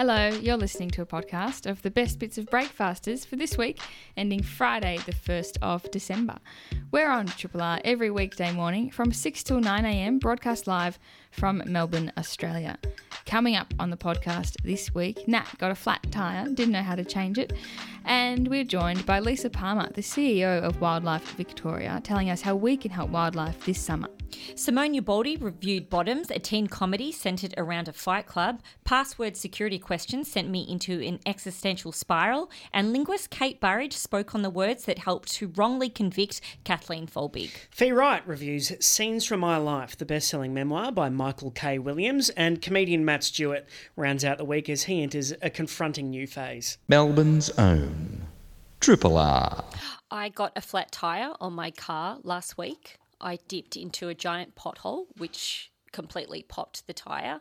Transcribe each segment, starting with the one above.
Hello, you're listening to a podcast of the best bits of Breakfasters for this week, ending Friday, the 1st of December. We're on Triple R every weekday morning from 6 till 9 a.m., broadcast live from Melbourne, Australia. Coming up on the podcast this week, Nat got a flat tyre, didn't know how to change it, and we're joined by Lisa Palma, the CEO of Wildlife Victoria, telling us how we can help wildlife this summer. Simone Ubaldi reviewed Bottoms, a teen comedy centered around a fight club. Password security questions sent me into an existential spiral. And linguist Kate Burridge spoke on the words that helped to wrongly convict Kathleen Folbigg. Fi Wright reviews Scenes from My Life, the best selling memoir by Michael K. Williams, and comedian Matt Stewart rounds out the week as he enters a confronting new phase. Melbourne's own Triple R. I got a flat tyre on my car last week. I dipped into a giant pothole, which completely popped the tyre.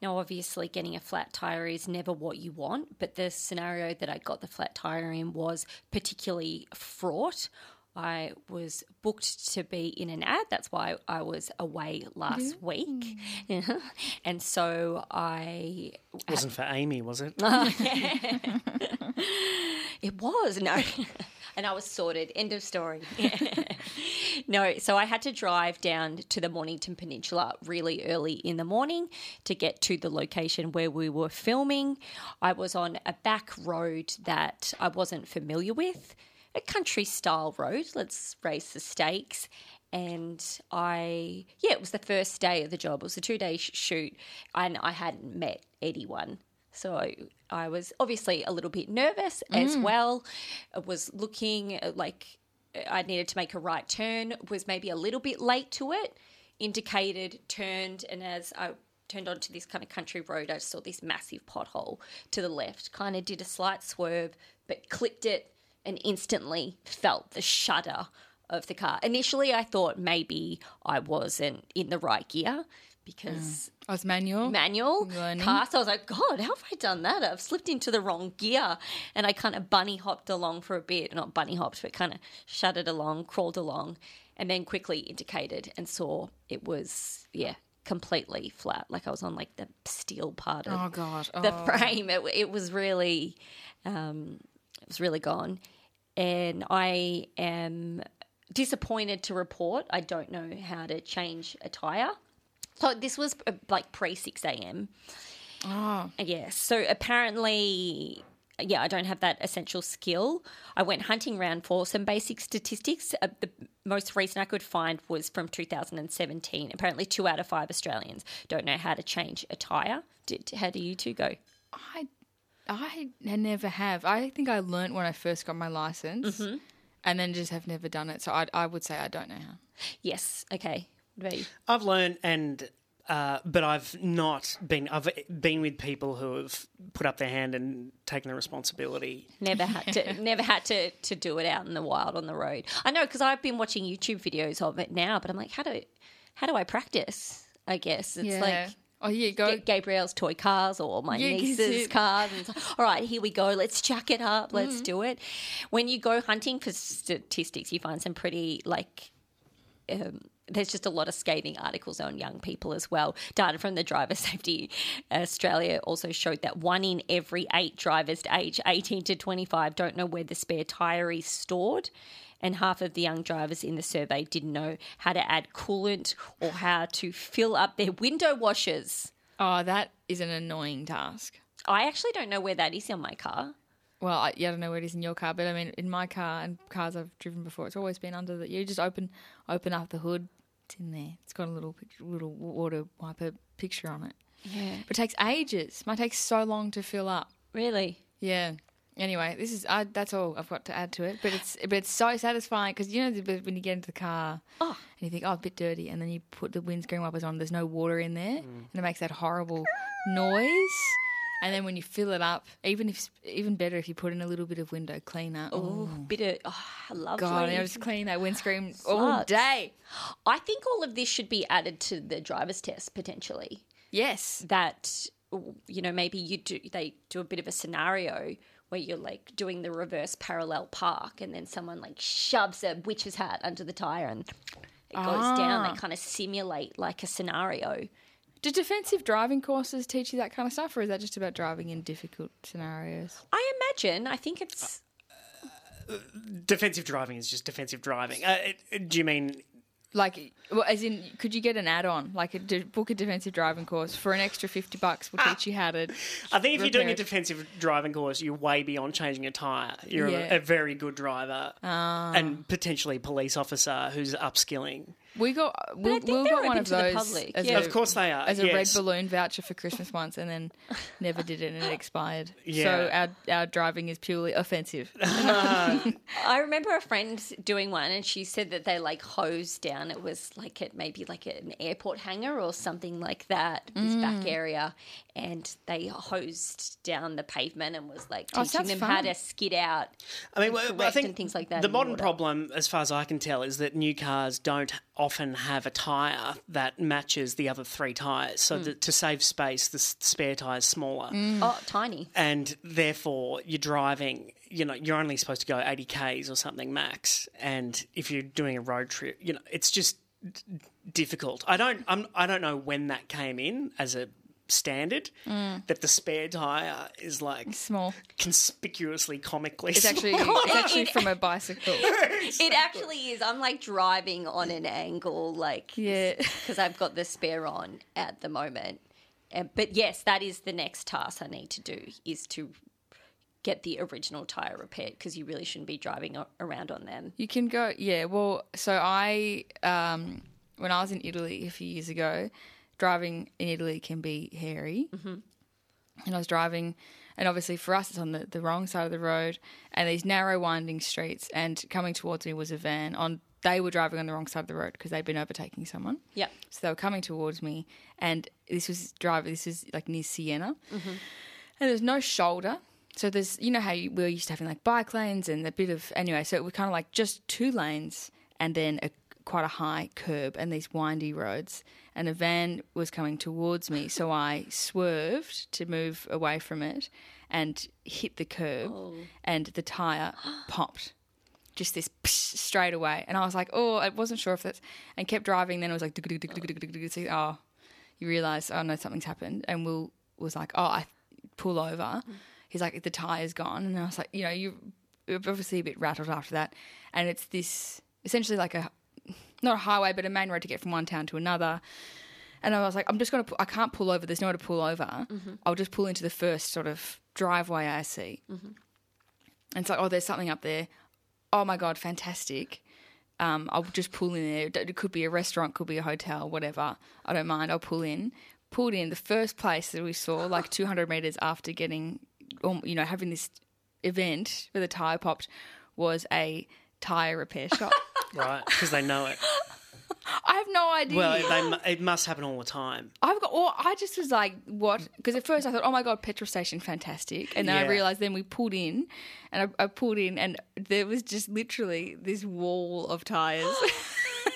Now, obviously, getting a flat tyre is never what you want, but the scenario that I got the flat tyre in was particularly fraught. I was booked to be in an ad. That's why I was away last week. and so I. Wasn't for AAMI, was it? It was, no. and I was sorted. End of story. no, so I had to drive down to the Mornington Peninsula really early in the morning to get to the location where we were filming. I was on a back road that I wasn't familiar with, a country style road. Let's raise the stakes. And I, yeah, it was the first day of the job. It was a two day sh- shoot, and I hadn't met anyone. So I was obviously a little bit nervous as well. I was looking uh, like I needed to make a right turn, was maybe a little bit late to it, indicated, turned, and as I turned onto this kind of country road, I saw this massive pothole to the left, kind of did a slight swerve, but clipped it and instantly felt the shudder of the car. Initially, I thought maybe I wasn't in the right gear because I was manual. manual Learning. car. So I was like, God, how have I done that? I've slipped into the wrong gear. And I kind of bunny hopped along for a bit. Not bunny hopped, but kind of shuddered along, crawled along, and then quickly indicated and saw it was, yeah, completely flat. Like I was on like the steel part of Oh, God. the Oh. frame. It, it was really, um, it was really gone. And I am disappointed to report I don't know how to change a tire. So this was uh, like pre six a.m. Oh. Yes. So apparently, yeah, I don't have that essential skill. I went hunting around for some basic statistics. Uh, the most recent I could find was from 2017. Apparently, two out of five Australians don't know how to change a tire. Did, how do you two go? I I never have. I think I learnt when I first got my license, Mm-hmm. and then just have never done it. So I I would say I don't know how. Yes. Okay. What about you? I've learned and. Uh, but I've not been. I've been with people who have put up their hand and taken the responsibility. Never had to, never had to, to do it out in the wild on the road. I know because I've been watching YouTube videos of it now, but I'm like, how do, how do I practice? I guess it's like oh yeah, go. get Gabrielle's toy cars or my Yeah, niece's cars. And it's like, All right, here we go. Let's chuck it up. Mm-hmm. Let's do it. When you go hunting for statistics, you find some pretty like. Um, there's just a lot of scathing articles on young people as well. Data from the Driver Safety Australia also showed that one in every eight drivers aged 18 to 25 don't know where the spare tyre is stored. And half of the young drivers in the survey didn't know how to add coolant or how to fill up their window washers. Oh, that is an annoying task. I actually don't know where that is on my car. Well, I, yeah, I don't know where it is in your car, but I mean, in my car and cars I've driven before, it's always been under the. You just open open up the hood. It's in there. It's got a little little water wiper picture on it. Yeah. But it takes ages. Mine takes so long to fill up. Really? Yeah. Anyway, this is uh, that's all I've got to add to it. But it's but it's so satisfying because you know the bit when you get into the car Oh. and you think oh a bit dirty, and then you put the windscreen wipers on. There's no water in there, and it makes that horrible noise. And then when you fill it up, even if even better if you put in a little bit of window cleaner. Oh Ooh, bit of oh, lovely. God, I just clean that windscreen all day. I think all of this should be added to the driver's test potentially. Yes. That you know maybe you do they do a bit of a scenario where you're like doing the reverse parallel park and then someone like shoves a witch's hat under the tire and it goes down. They ah. kind of simulate like a scenario Do defensive driving courses teach you that kind of stuff, or is that just about driving in difficult scenarios? I imagine. I think it's. Uh, uh, defensive driving is just defensive driving. Uh, it- it- do you mean Like, well, as in, could you get an add-on, like a de- book a defensive driving course for an extra fifty bucks? We'll teach you how to. I think if you're doing a it. defensive driving course, you're way beyond changing a tyre. You're Yeah. a, a very good driver Ah. and potentially police officer who's upskilling. We got we, I we they're got one of those public, as yeah. a, Of course they are. as a red balloon voucher for Christmas once, and then never did it, and it expired. Yeah. So our our driving is purely offensive. I remember a friend doing one, and she said that they like hosed down. It was like it maybe like an airport hangar or something like that. This Mm. back area, and they hosed down the pavement and was like Oh, teaching sounds them how to skid out. I mean, well, I think and things like that The modern water. problem, as far as I can tell, is that new cars don't often have a tyre that matches the other three tyres. So that to save space, the spare tyre is smaller. Mm. Oh, tiny. and therefore you're driving you know you're only supposed to go 80 k's or something max and if you're doing a road trip you know it's just difficult i don't I'm, i don't know when that came in as a standard Mm. that the spare tire is like Small. conspicuously comically It's actually it's actually from a bicycle. It actually is. I'm like driving on an angle, like Yeah. because I've got the spare on at the moment. And, but yes, that is the next task I need to do is to get the original tire repaired because you really shouldn't be driving around on them. You can go, yeah. Well, so I, um, when I was in Italy a few years ago, driving in Italy can be hairy. Mm-hmm. And I was driving, and obviously for us, it's on the, the wrong side of the road, and these narrow, winding streets. And coming towards me was a van. On they were driving on the wrong side of the road because they'd been overtaking someone. Yeah. So they were coming towards me, and this was driving. This was like near Siena, Mm-hmm. and there's no shoulder. So there's, you know how you, we're used to having like bike lanes and a bit of anyway. So it was kind of like just two lanes and then a quite a high curb and these windy roads. And a van was coming towards me, so I swerved to move away from it and hit the curb, oh. and the tire popped just this psh, straight away. And I was like, oh, I wasn't sure if that's, and kept driving. Then it was like, oh, you realize, oh no, something's happened. And Will was like, oh, I pull over. Mm. He's like, the tire's gone. And I was like, you know, you- you're obviously a bit rattled after that. And it's this essentially like a, not a highway, but a main road to get from one town to another. And I was like, I'm just going to, I can't pull over. There's nowhere to pull over. I'll just pull into the first sort of driveway I see. And it's like, oh, there's something up there. Oh my God, fantastic. Um, I'll just pull in there. It could be a restaurant, could be a hotel, whatever. I don't mind. I'll pull in. Pulled in. The first place that we saw, like 200 meters after getting, um, you know, having this event where the tire popped, was a tire repair shop. Right because they know it I have no idea. well they, mu- it must happen all the time I've got. Well, I just was like, what? Because at first I thought, oh my god, petrol station, fantastic, and then I Yeah. realized. Then we pulled in, and I, I pulled in, and there was just literally this wall of tires.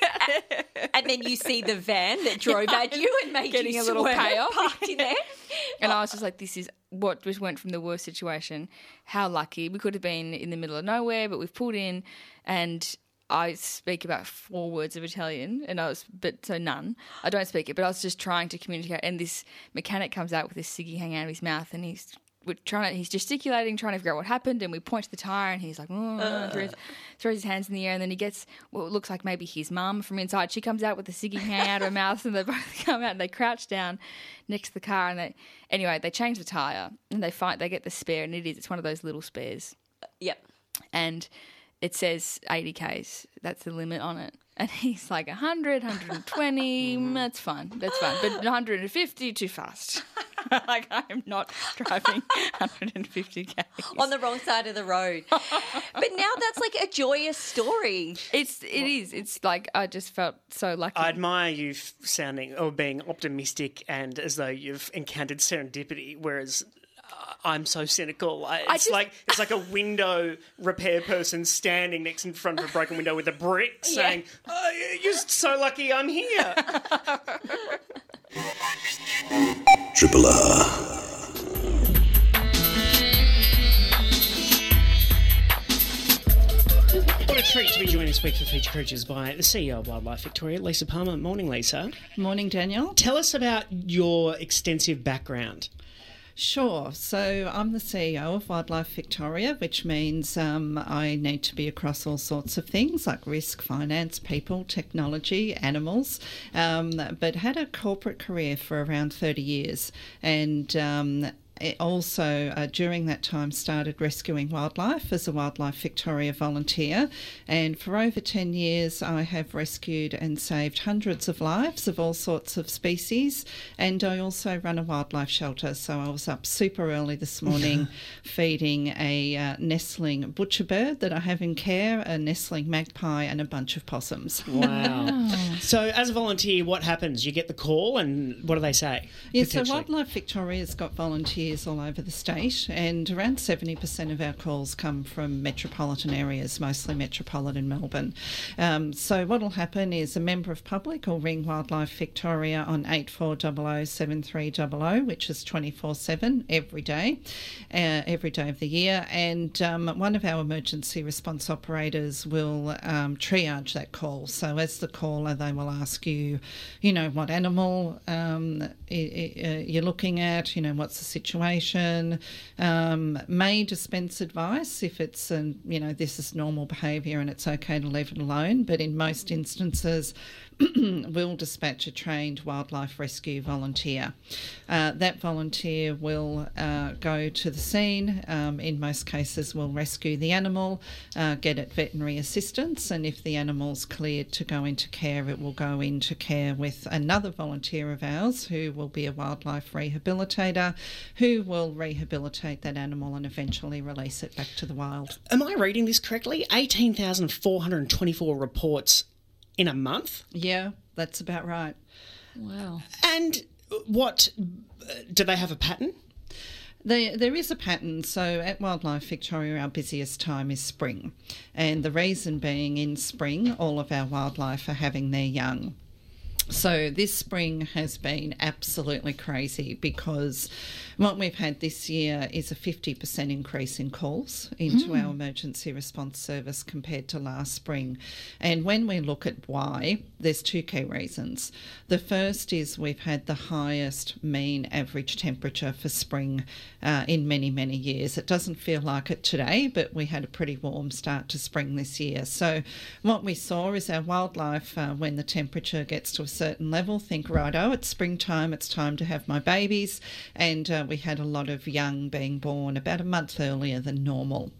And then you see the van that drove at you and made Getting you a little swerve, payoff. parked in there. And I was just like, this is what just went from the worst situation. How lucky. We could have been in the middle of nowhere, but we've pulled in and I speak about four words of Italian and I was, but so none. I don't speak it, but I was just trying to communicate. And this mechanic comes out with this ciggy hanging out of his mouth and he's, we're trying to, he's gesticulating, trying to figure out what happened. And we point to the tire and he's like, oh, throws, throws his hands in the air. And then he gets what looks like maybe his mum from inside. She comes out with the ciggy hanging out of her mouth and they both come out and they crouch down next to the car. And they, anyway, they change the tire and they find, they get the spare and it is, it's one of those little spares. Uh, yep. And it says 80 Ks. That's the limit on it. And he's like 100, 120. mm, that's fine. That's fine. But 150, too fast. like, I'm not driving 150 Ks. On the wrong side of the road. but now that's like a joyous story. It's, it is. It's like, I just felt so lucky. I admire you sounding or being optimistic and as though you've encountered serendipity, whereas I'm so cynical. I, it's just- like it's like a window repair person standing next in front of a broken window with a brick, saying, oh, "You're so lucky I'm here." Triple R. what a treat to to be joined this week for Feature Creatures by the CEO of Wildlife Victoria, Lisa Palma. Morning, Lisa. Morning, Daniel. Tell us about your extensive background. Sure. So I'm the CEO of Wildlife Victoria, which means um, I need to be across all sorts of things like risk, finance, people, technology, animals, um, but had a corporate career for around 30 years. And um, it also, uh, during that time, started rescuing wildlife as a Wildlife Victoria volunteer. And for over 10 years, I have rescued and saved hundreds of lives of all sorts of species. And I also run a wildlife shelter. So I was up super early this morning feeding a uh, nestling butcher bird that I have in care, a nestling magpie, and a bunch of possums. Wow. so, as a volunteer, what happens? You get the call, and what do they say? Yeah, so? Wildlife Victoria's got volunteers all over the state, and around 70% of our calls come from metropolitan areas, mostly metropolitan Melbourne. Um, so, what will happen is a member of public will ring Wildlife Victoria on 8400 7300, which is 24 7 every day, uh, every day of the year, and um, one of our emergency response operators will um, triage that call. So, as the caller, they will ask you, you know, what animal um, i- i- uh, you're looking at, you know, what's the situation, um, may dispense advice if it's, an, you know, this is normal behaviour and it's okay to leave it alone. But in most instances, will dispatch a trained wildlife rescue volunteer. Uh, that volunteer will uh, go to the scene. Um, in most cases, will rescue the animal, uh, get it veterinary assistance, and if the animal's cleared to go into care, it will go into care with another volunteer of ours who will be a wildlife rehabilitator, who will rehabilitate that animal and eventually release it back to the wild. Am I reading this correctly? 18,424 reports in a month? Yeah, that's about right. Wow. And what uh, do they have a pattern? There, there is a pattern. So at Wildlife Victoria, our busiest time is spring. And the reason being in spring, all of our wildlife are having their young. So this spring has been absolutely crazy because what we've had this year is a 50% increase in calls into our emergency response service compared to last spring. And when we look at why, there's two key reasons. The first is we've had the highest mean average temperature for spring uh, in many, many years. It doesn't feel like it today, but we had a pretty warm start to spring this year. So what we saw is our wildlife, uh, when the temperature gets to a certain level, think, right, oh, it's springtime, it's time to have my babies. And uh, we had a lot of young being born about a month earlier than normal.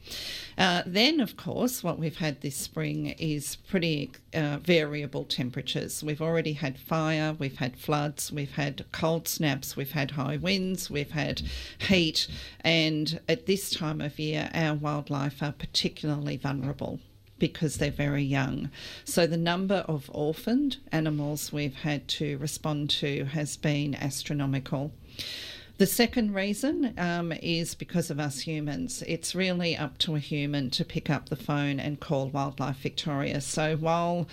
Uh, then, of course, what we've had this spring is pretty uh, variable temperatures. We've already had fire, we've had floods, we've had cold snaps, we've had high winds, we've had heat, and at this time of year, our wildlife are particularly vulnerable because they're very young. So the number of orphaned animals we've had to respond to has been astronomical. The second reason um, is because of us humans. It's really up to a human to pick up the phone and call Wildlife Victoria. So while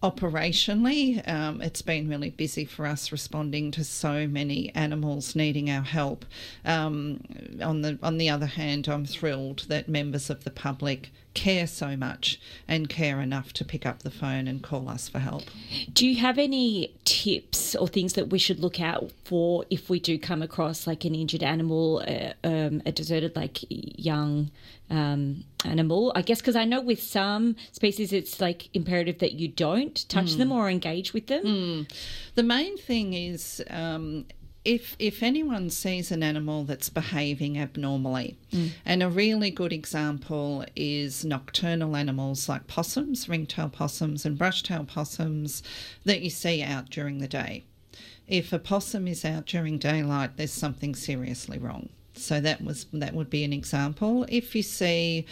operationally, um, it's been really busy for us responding to so many animals needing our help. Um, on the on the other hand, I'm thrilled that members of the public care so much and care enough to pick up the phone and call us for help. Do you have any tips or things that we should look out for if we do come across like an injured animal, uh, um, a deserted like young um, animal? I guess because I know with some species it's like imperative that you don't touch them or engage with them. The main thing is um, if if anyone sees an animal that's behaving abnormally, mm. and a really good example is nocturnal animals like possums, ringtail possums, and brushtail possums that you see out during the day. If a possum is out during daylight, there's something seriously wrong. So that was that would be an example. If you see,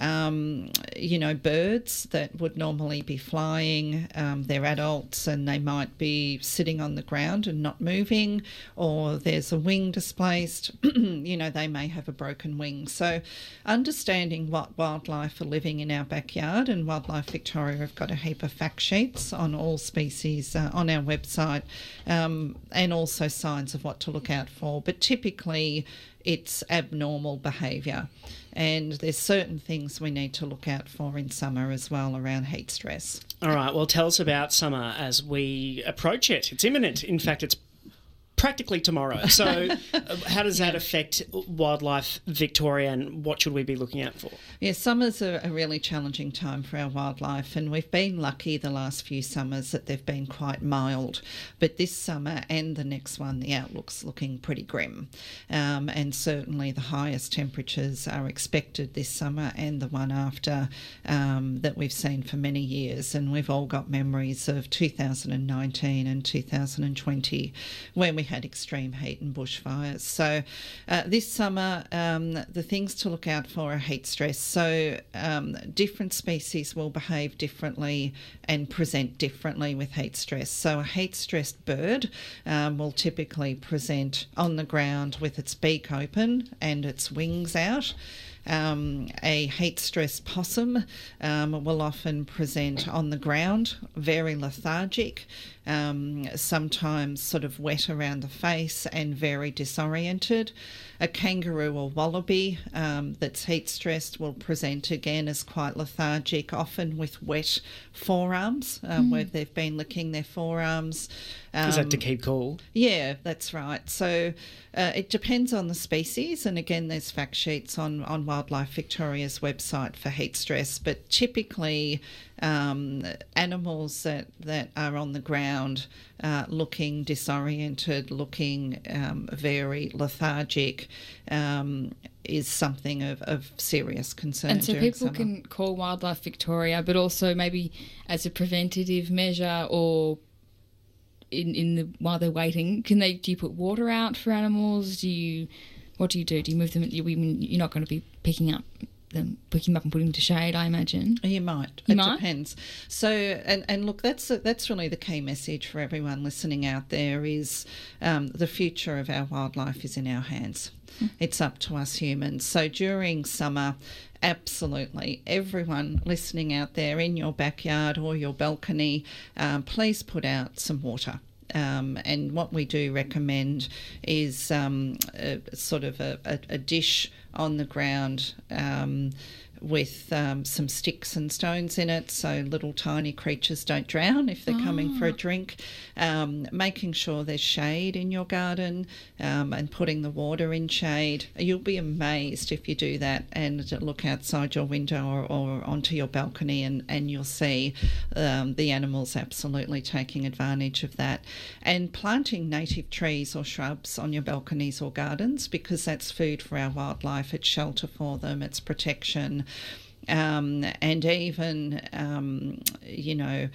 um, you know, birds that would normally be flying, um, they're adults and they might be sitting on the ground and not moving, or there's a wing displaced, you know, they may have a broken wing. So understanding what wildlife are living in our backyard, and Wildlife Victoria have got a heap of fact sheets on all species uh, on our website, um, and also signs of what to look out for. But typically, it's abnormal behaviour. And there's certain things we need to look out for in summer as well around heat stress. All right. Well, tell us about summer as we approach it. It's imminent. In fact, it's practically tomorrow. So, uh, how does that affect wildlife Victoria, and what should we be looking out for? Yeah, summer's a, a really challenging time for our wildlife, and we've been lucky the last few summers that they've been quite mild. But this summer and the next one, the outlook's looking pretty grim. Um, and certainly the highest temperatures are expected this summer and the one after um, that we've seen for many years. And we've all got memories of 2019 and 2020 when we had extreme heat and bushfires. So uh, this summer, um, the things to look out for are heat stress. So um, different species will behave differently and present differently with heat stress. So a heat stressed bird um, will typically present on the ground with its beak open and its wings out. Um, a heat stress possum um, will often present on the ground, very lethargic, um, sometimes sort of wet around the face and very disoriented. A kangaroo or wallaby um, that's heat stressed will present again as quite lethargic, often with wet forearms um, where they've been licking their forearms. Is that to Um, keep cool? yeah, that's right. So uh, it depends on the species, and again, there's fact sheets on on Wildlife Victoria's website for heat stress. But typically, um, animals that that are on the ground, uh, looking disoriented, looking um, very lethargic. Um, is something of, of serious concern. And so people summer. can call Wildlife Victoria, but also maybe as a preventative measure or in, in the while they're waiting, can they do you put water out for animals? Do you what do you do? Do you move them? You're not going to be picking up them, picking them up and putting them to shade, I imagine. You might. You it might? depends. So, and and look, that's that's really the key message for everyone listening out there is um, the future of our wildlife is in our hands. It's up to us humans. So during summer, absolutely everyone listening out there in your backyard or your balcony, um, please put out some water. Um, and what we do recommend is um, a, sort of a, a, dish on the ground um, with um, some sticks and stones in it so little tiny creatures don't drown if they're coming for a drink. Um, making sure there's shade in your garden um, and putting the water in shade. You'll be amazed if you do that and look outside your window or, or onto your balcony and, and you'll see um, the animals absolutely taking advantage of that. And planting native trees or shrubs on your balconies or gardens because that's food for our wildlife, it's shelter for them, it's protection. Um, and even, um, you know,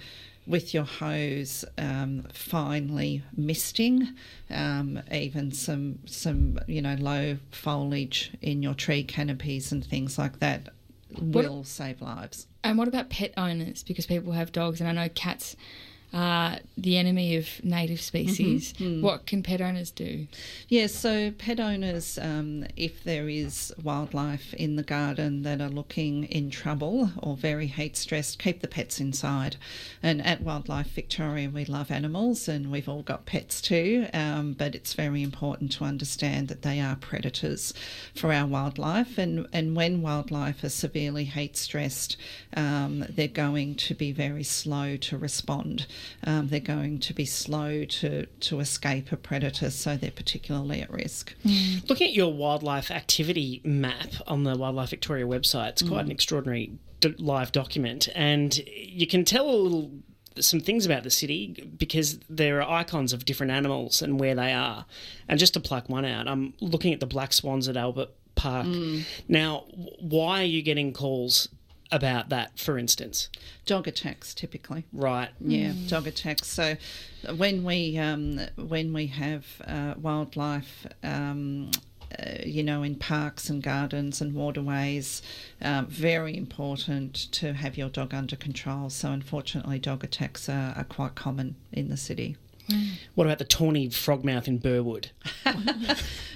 with your hose um, finely misting, um, even some some you know low foliage in your tree canopies and things like that will save lives. And what about pet owners? Because people have dogs, and I know cats are the enemy of native species. What can pet owners do? Yeah, so pet owners, um, if there is wildlife in the garden that are looking in trouble or very heat stressed, keep the pets inside. And at Wildlife Victoria, we love animals and we've all got pets too, um, but it's very important to understand that they are predators for our wildlife. And, and when wildlife are severely heat stressed, um, they're going to be very slow to respond. Um, they're going to be slow to, to escape a predator, so they're particularly at risk. Mm. Looking at your wildlife activity map on the Wildlife Victoria website, it's quite an mm. extraordinary d- live document, and you can tell a little some things about the city because there are icons of different animals and where they are. And just to pluck one out, I'm looking at the black swans at Albert Park. Mm. Now, why are you getting calls about that, for instance? Dog attacks, typically. Right. Yeah, dog attacks. So when we um, when we have uh, wildlife. Um, uh, you know, in parks and gardens and waterways, um, very important to have your dog under control. So, unfortunately, dog attacks are, are quite common in the city. What about the tawny frogmouth in Burwood?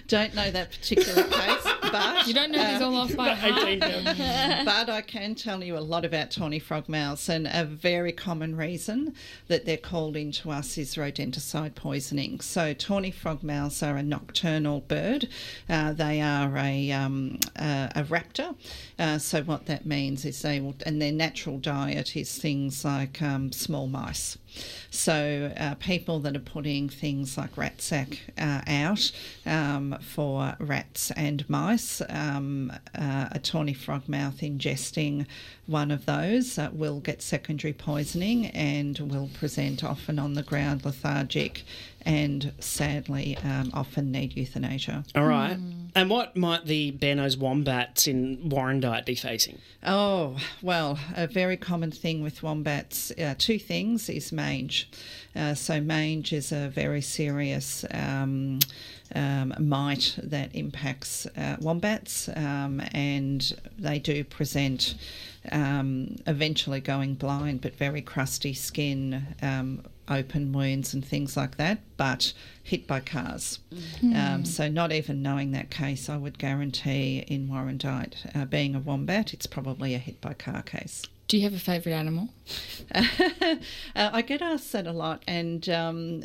Don't know that particular case. but You don't know these all off by heart. but I can tell you a lot about tawny frogmouths, and a very common reason that they're called into us is rodenticide poisoning. So, tawny frogmouths are a nocturnal bird. Uh, they are a, um, uh, a raptor. Uh, so, what that means is they will, and their natural diet is things like um, small mice. So, uh, people that are putting things like rat sack uh, out um, for rats and mice, um, uh, a tawny frogmouth ingesting one of those uh, will get secondary poisoning and will present often on the ground lethargic and sadly um, often need euthanasia. All right. And what might the bare-nosed wombats in Warrandyte be facing? Oh, well, a very common thing with wombats, uh, two things is mange. Uh, so, mange is a very serious um, um, mite that impacts uh, wombats, um, and they do present um, eventually going blind, but very crusty skin. Open wounds and things like that, but hit by cars. Um, so, not even knowing that case, I would guarantee in Warrandyte, uh, being a wombat, it's probably a hit by car case. Do you have a favourite animal? uh, I get asked that a lot, and um,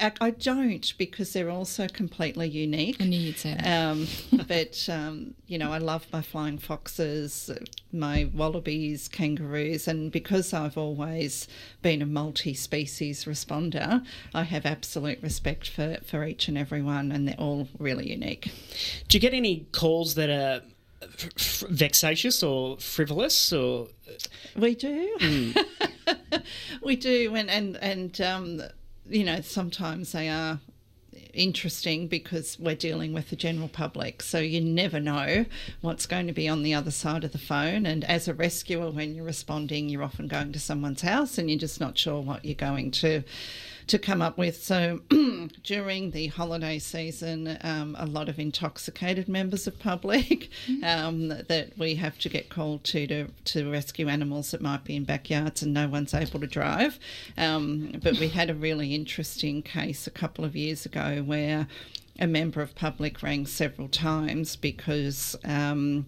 I, I don't because they're all so completely unique. I knew you'd say that. Um, but um, you know, I love my flying foxes, my wallabies, kangaroos, and because I've always been a multi-species responder, I have absolute respect for for each and every one, and they're all really unique. Do you get any calls that are f- f- vexatious or frivolous or We do. we do, and and and um, you know sometimes they are interesting because we're dealing with the general public, so you never know what's going to be on the other side of the phone. And as a rescuer, when you're responding, you're often going to someone's house, and you're just not sure what you're going to to come up with. So during the holiday season, um, a lot of intoxicated members of public um, that we have to get called to, to to rescue animals that might be in backyards and no one's able to drive. Um, but we had a really interesting case a couple of years ago where a member of public rang several times because um,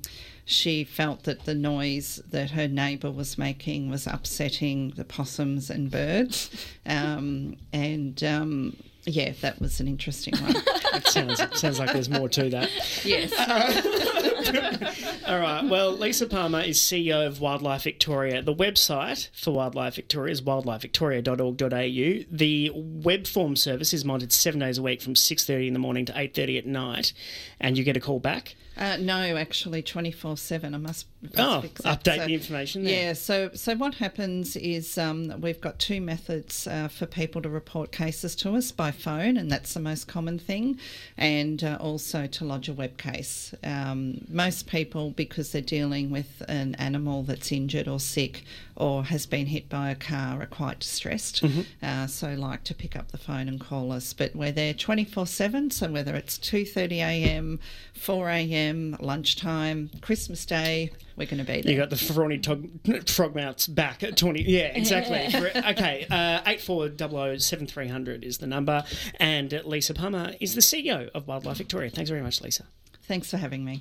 she felt that the noise that her neighbour was making was upsetting the possums and birds. Um, and um, yeah, that was an interesting one. it sounds it sounds like there's more to that. yes. All right. Well, Lisa Palma is CEO of Wildlife Victoria. The website for Wildlife Victoria is wildlifevictoria.org.au. The web form service is monitored seven days a week from 6.30 in the morning to 8.30 at night. And you get a call back. Uh, no, actually, twenty four seven. I must, must Oh, update So- the information there. Yeah. So, so what happens is um, we've got two methods uh, for people to report cases to us by phone, and that's the most common thing, and uh, also to lodge a web case. Um, most people, because they're dealing with an animal that's injured or sick or has been hit by a car, are quite distressed. Uh, so, like to pick up the phone and call us. But we're there twenty four seven. So whether it's two thirty a.m., four a.m., lunchtime, Christmas Day, we're going to be there. You got the Ferroni tog- frogmouths back at 20. Yeah, exactly. okay, uh, 8400 is the number. And uh, Lisa Palma is the CEO of Wildlife Victoria. Thanks very much, Lisa. Thanks for having me.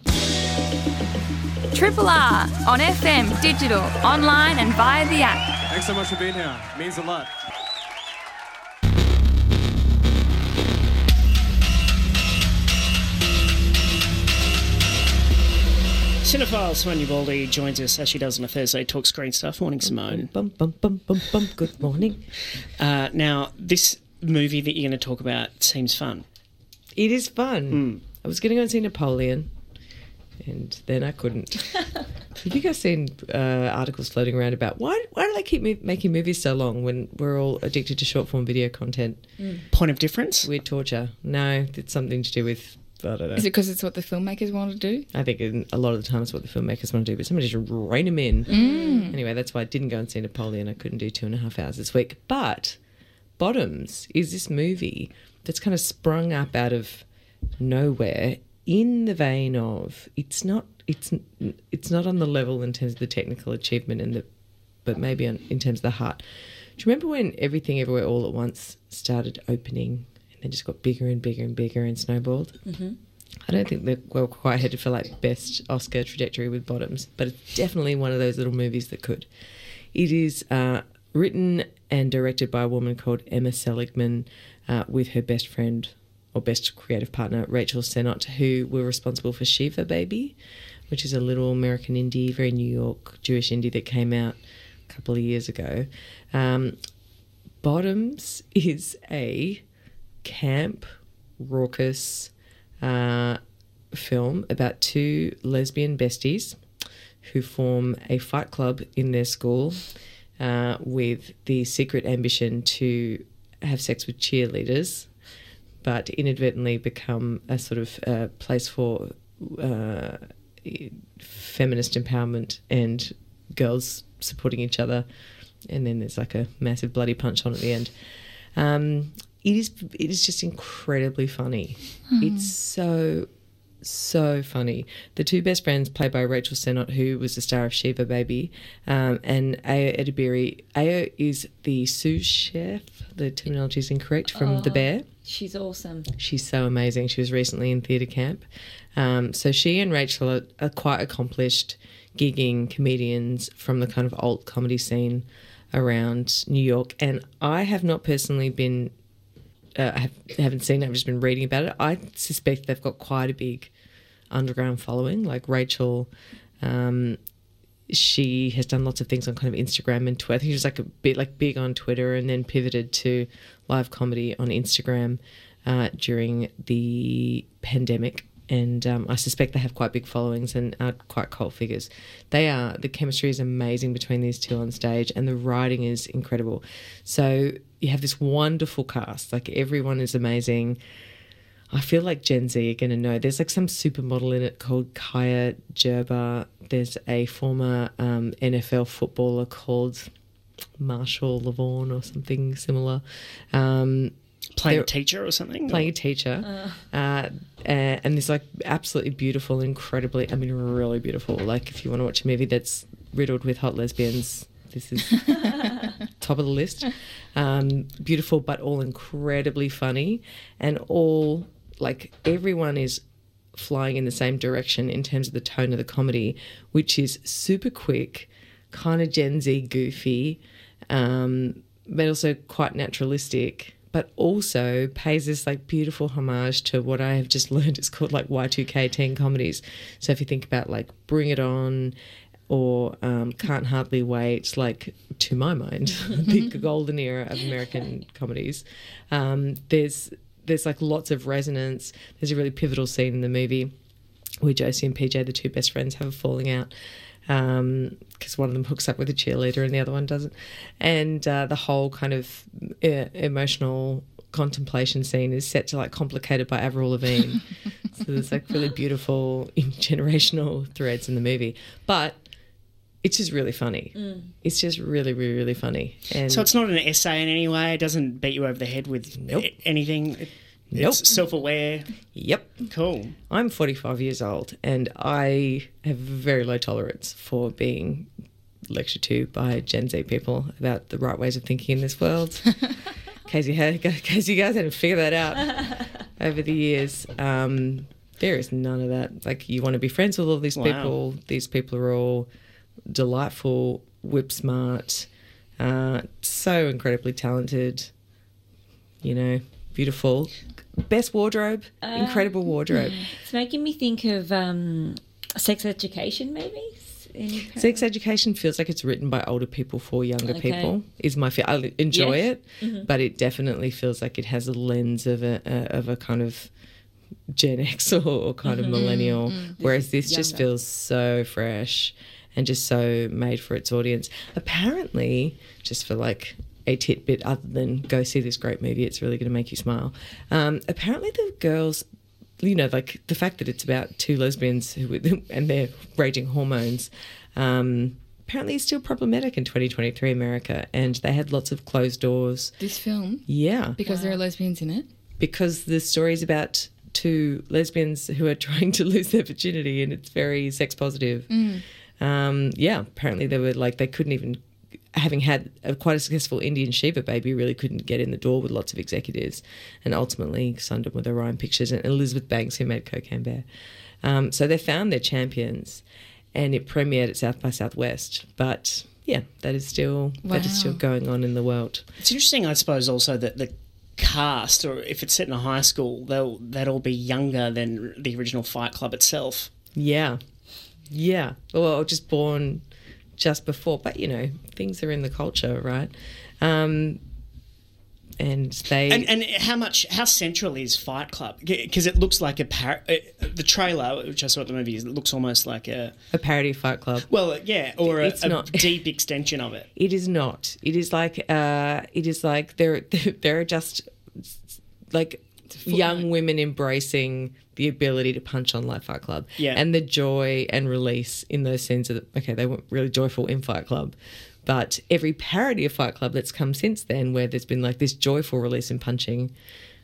Triple R on FM, digital, online, and via the app. Thanks so much for being here. It means a lot. Cinephile Simone Ubaldi joins us as she does on a Thursday, talk screen stuff. Morning, Simone. Bum, bum, bum, bum, bum. Good morning. Uh, now, this movie that you're going to talk about seems fun. It is fun. Hmm. I was going to go and see Napoleon, and then I couldn't. Have you guys seen uh, articles floating around about why why do they keep mo- making movies so long when we're all addicted to short form video content? Point of difference? Weird torture. No, it's something to do with I don't know. Is it because it's what the filmmakers want to do? I think in- a lot of the time it's what the filmmakers want to do, but somebody should rein them in. Mm. Anyway, that's why I didn't go and see Napoleon. I couldn't do two and a half hours this week. But Bottoms is this movie that's kind of sprung up out of nowhere in the vein of it's not it's it's not on the level in terms of the technical achievement and the but maybe on, in terms of the heart. Do you remember when everything everywhere all at once started opening and then just got bigger and bigger and bigger and snowballed? Mm-hmm. I don't think they're well quite headed for like best Oscar trajectory with Bottoms, but it's definitely one of those little movies that could. It is uh, written and directed by a woman called Emma Seligman uh, with her best friend or best creative partner, Rachel Sennott, who were responsible for Shiva Baby, which is a little American indie, very New York Jewish indie that came out a couple of years ago. Um, Bottoms is a camp, raucous uh, film about two lesbian besties who form a fight club in their school uh, with the secret ambition to have sex with cheerleaders, but inadvertently become a sort of uh, place for uh, feminist empowerment and girls supporting each other. And then there's like a massive bloody punch on at the end. Um, it is it is just incredibly funny. It's so so funny. The two best friends, played by Rachel Sennott, who was the star of Shiva Baby, um, and Ayo Edebiri. Ayo is the sous chef. The terminology is incorrect from The Bear. She's awesome. She's so amazing. She was recently in theatre camp. Um, so she and Rachel are, are quite accomplished gigging comedians from the kind of alt comedy scene around New York. And I have not personally been, uh, I have, haven't seen it, I've just been reading about it. I suspect they've got quite a big underground following. Like Rachel, um, she has done lots of things on kind of Instagram and Twitter. I think she was like a bit like big on Twitter and then pivoted to live comedy on Instagram uh, during the pandemic. And um, I suspect they have quite big followings and are quite cult figures. They are the chemistry is amazing between these two on stage, and the writing is incredible. So you have this wonderful cast. Like everyone is amazing. I feel like Gen Z are going to know. There's like some supermodel in it called Kaia Gerber. There's a former um, NFL footballer called Marshall Lavaughn or something similar. Um, Playing a teacher or something? playing a teacher. Uh, uh, and there's like absolutely beautiful, incredibly, I mean, really beautiful. Like, if you want to watch a movie that's riddled with hot lesbians, this is top of the list. Um, beautiful, but all incredibly funny, and all like everyone is flying in the same direction in terms of the tone of the comedy, which is super quick, kind of Gen Z goofy, um, but also quite naturalistic. But also pays this like beautiful homage to what I have just learned It's called like Y2K teen comedies. So if you think about like Bring It On or um, Can't Hardly Wait, like to my mind, the golden era of American comedies. Um, there's there's like lots of resonance. There's a really pivotal scene in the movie where Josie and PJ, the two best friends, have a falling out because one of them hooks up with a cheerleader and the other one doesn't. And uh, the whole kind of emotional contemplation scene is set to like complicated by Avril Lavigne. so there's like really beautiful generational threads in the movie, but it's just really funny. It's just really, really, really funny. And So it's not an essay in any way. It doesn't beat you over the head with Nope. anything. It- Nope. It's self-aware. yep. Cool. I'm 45 years old and I have very low tolerance for being lectured to by Gen Z people about the right ways of thinking in this world. in case you, had, case you guys hadn't figured that out over the years, um, there is none of that. Like, you want to be friends with all these Wow. people. These people are all delightful, whip smart, uh, so incredibly talented, you know, beautiful. Best wardrobe, incredible wardrobe. It's making me think of um, sex education, maybe. Sex education feels like it's written by older people for younger Okay. people. Is my feel. I enjoy Yes. Mm-hmm. it, but it definitely feels like it has a lens of a, a of a kind of Gen X or, or kind of millennial. Whereas this just Mm-hmm. younger. feels so fresh and just so made for its audience. Apparently, just for like a tidbit other than go see this great movie, it's really going to make you smile. Um, apparently, the girls you know, like the fact that it's about two lesbians who and their raging hormones. Um, apparently, is still problematic in 2023 America, and they had lots of closed doors. This film, Yeah, because there are lesbians in it. because the story is about two lesbians who are trying to lose their virginity, and it's very sex positive. Um, yeah, apparently they were like they couldn't even having had a, quite a successful Indian Shiva baby, really couldn't get in the door with lots of executives, and ultimately signed up with Orion Pictures and Elizabeth Banks, who made Cocaine Bear. Um, so they found their champions, and it premiered at South by Southwest. But yeah, that is still that is still going on in the world. It's interesting, I suppose, also that the cast, or if it's set in a high school, they'll they'll all be younger than the original Fight Club itself. Yeah, yeah. Well, just born just before, but you know, things are in the culture, right? Um, and they And and how much how central is Fight Club? Because it looks like a par- uh, the trailer, which I saw at the movies, it looks almost like a a parody of Fight Club. well, yeah, or It's a not. deep extension of it. It is not. It is like uh, it is like there there are just like young women embracing the ability to punch on like Fight Club. Yeah. And the joy and release in those scenes of okay, they weren't really joyful in Fight Club. But every parody of Fight Club that's come since then, where there's been like this joyful release in punching,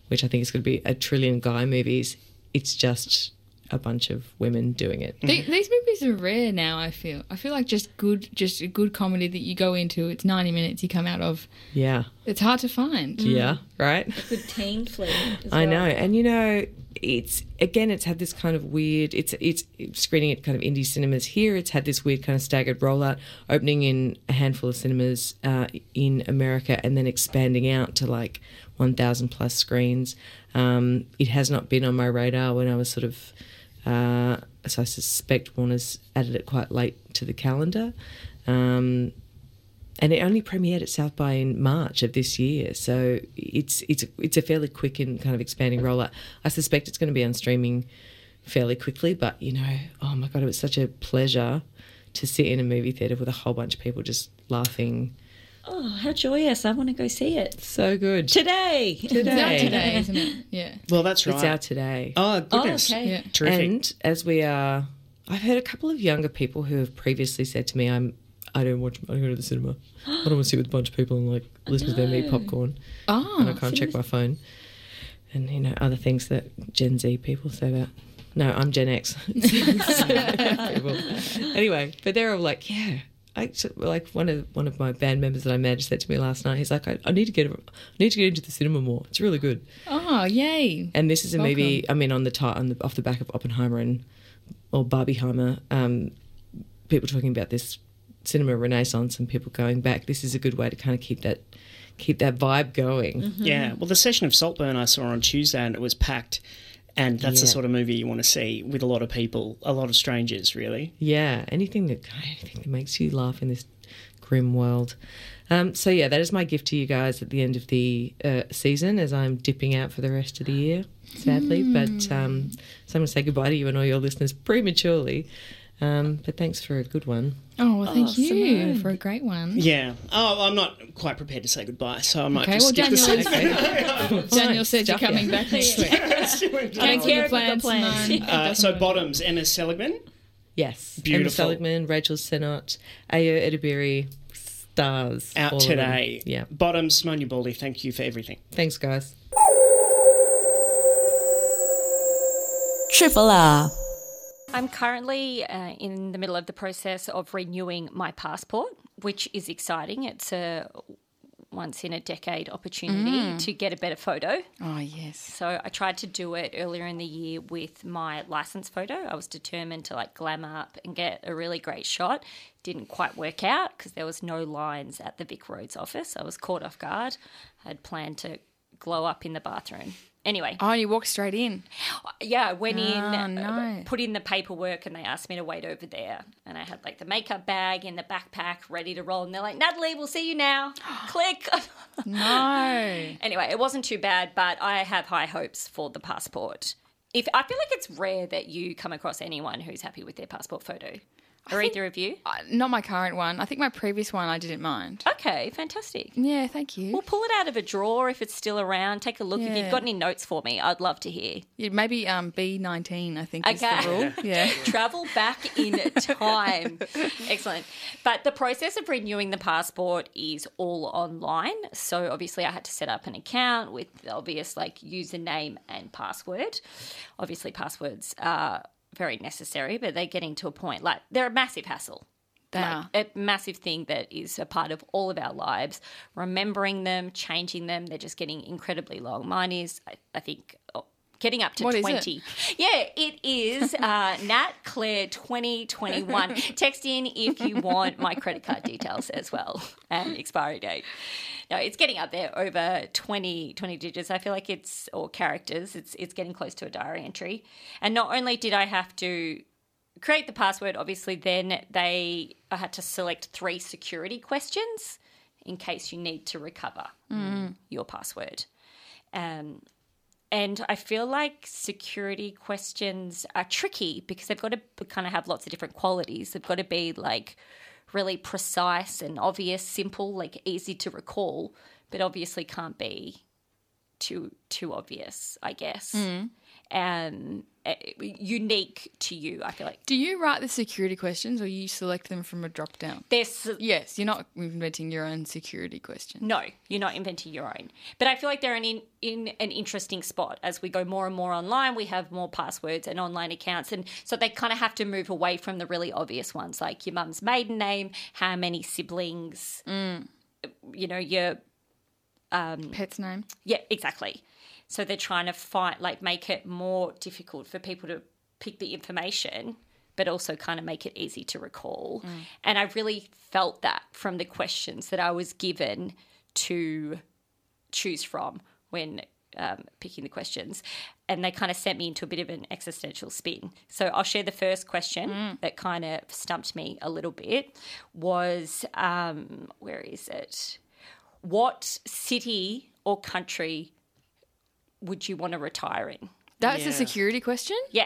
which I think is going to be a trillion guy movies, it's just a bunch of women doing it. The- these movies are rare now. I feel. I feel like just good, just a good comedy that you go into. It's ninety minutes. You come out of. Yeah. It's hard to find. Yeah. Right. A Good teen flick. I know, and you know, it's again, it's had this kind of weird. It's it's screening at kind of indie cinemas here. It's had this weird kind of staggered rollout, opening in a handful of cinemas uh, in America, and then expanding out to like one thousand plus screens. Um, it has not been on my radar when I was sort of. Uh, so I suspect Warner's added it quite late to the calendar. Um, and it only premiered at South by in March of this year, so it's it's it's a fairly quick and kind of expanding rollout. I suspect it's going to be on streaming fairly quickly, but you know, oh my god, it was such a pleasure to sit in a movie theater with a whole bunch of people just laughing. Oh, how joyous. I want to go see it. So good. Today. It's out Today. today, isn't it? Yeah. Well, that's right. It's out today. Oh goodness! Oh, okay. Yeah. Terrific. And as we are, I've heard a couple of younger people who have previously said to me, "I'm, I don't watch, I don't go to the cinema. I don't want to sit with a bunch of people and like listen to them eat popcorn, ah, and I Oh, can't check my phone." And you know other things that Gen Z people say that. No, I'm Gen X. Anyway, but they're all like, "Yeah." I so- like one of one of my band members that I managed said to me last night. He's like, I, I need to get I need to get into the cinema more. It's really good. oh, yay! And this is a movie. I mean, on the ti on the off the back of Oppenheimer and or Barbieheimer, um, people talking about this cinema renaissance and people going back. This is a good way to kind of keep that keep that vibe going. Yeah. Well, the session of Saltburn I saw on Tuesday and it was packed, and that's the sort of movie you want to see with a lot of people, a lot of strangers, really. Yeah, anything that anything that makes you laugh in this grim world. Um, so yeah, that is my gift to you guys at the end of the uh, season, as I'm dipping out for the rest of the year, sadly. But um, so I'm going to say goodbye to you and all your listeners prematurely. Um, but thanks for a good one. Oh, well, thank Oh, you Simone. for a great one. Yeah. Oh, I'm not quite prepared to say goodbye, so I might Okay, just well, skip the Daniel, segment. Daniel said you're coming you. back next week. Cancel care your of your plans, plans. Uh, so bottoms, Emma Seligman. Yes. Beautiful. Emma Seligman, Rachel Sennott, Ayo Edebiri, stars. out all of them. today. Yeah. Bottoms, Simone Ubaldi, thank you for everything. Thanks, guys. Triple R. I'm currently uh, in the middle of the process of renewing my passport, which is exciting. It's a once in a decade opportunity to get a better photo. Oh, yes. So I tried to do it earlier in the year with my license photo. I was determined to like glam up and get a really great shot. Didn't quite work out because there was no lines at the Vic Roads office. I was caught off guard. I had planned to glow up in the bathroom. Anyway, Oh, you walked straight in. yeah, I went in, Oh, uh, no. put in the paperwork, and they asked me to wait over there. And I had like the makeup bag in the backpack ready to roll. And they're like, Natalie, we'll see you now. Click. No. anyway, it wasn't too bad, but I have high hopes for the passport. If I feel like it's rare that you come across anyone who's happy with their passport photo. Are either of you? Uh, Not my current one. I think my previous one I didn't mind. Okay, fantastic. Yeah, thank you. We'll pull it out of a drawer if it's still around. Take a look. If you've got any notes for me, I'd love to hear. Yeah, maybe um, B19, I think, is Okay. the rule. Yeah. travel back in time. Excellent. But the process of renewing the passport is all online. So obviously, I had to set up an account with the obvious like username and password. Obviously, passwords are very necessary, but they're getting to a point like they're a massive hassle. They like, a massive thing that is a part of all of our lives. Remembering them, changing them, they're just getting incredibly long. Mine is, I, I think, oh, getting up to What is it? 20. Yeah, it is uh, Nat Claire 2021. Text in if you want my credit card details as well and expiry date. No, it's getting up there over 20, 20 digits. I feel like it's, or characters, it's, it's getting close to a diary entry. And not only did I have to create the password, obviously, then they I had to select three security questions in case you need to recover your password. Um, and I feel like security questions are tricky because they've got to kind of have lots of different qualities. They've got to be like really precise and obvious, simple, like easy to recall, but obviously can't be too too obvious, I guess. Um, eh, Uh, unique to you, I feel like. Do you write the security questions or you select them from a drop down? There's Yes, you're not inventing your own security question. No, you're not inventing your own. But I feel like they're in, in in an interesting spot as we go more and more online. We have more passwords and online accounts, and so they kind of have to move away from the really obvious ones, like your mum's maiden name, how many siblings, mm. you know, your um, Pet's name. yeah, exactly. So they're trying to fight, like, make it more difficult for people to pick the information, but also kind of make it easy to recall. And I really felt that from the questions that I was given to choose from when um, picking the questions. And they kind of sent me into a bit of an existential spin. So I'll share the first question that kind of stumped me a little bit was um, where is it? What city or country would you want to retire in? That's Yeah. a security question? Yeah.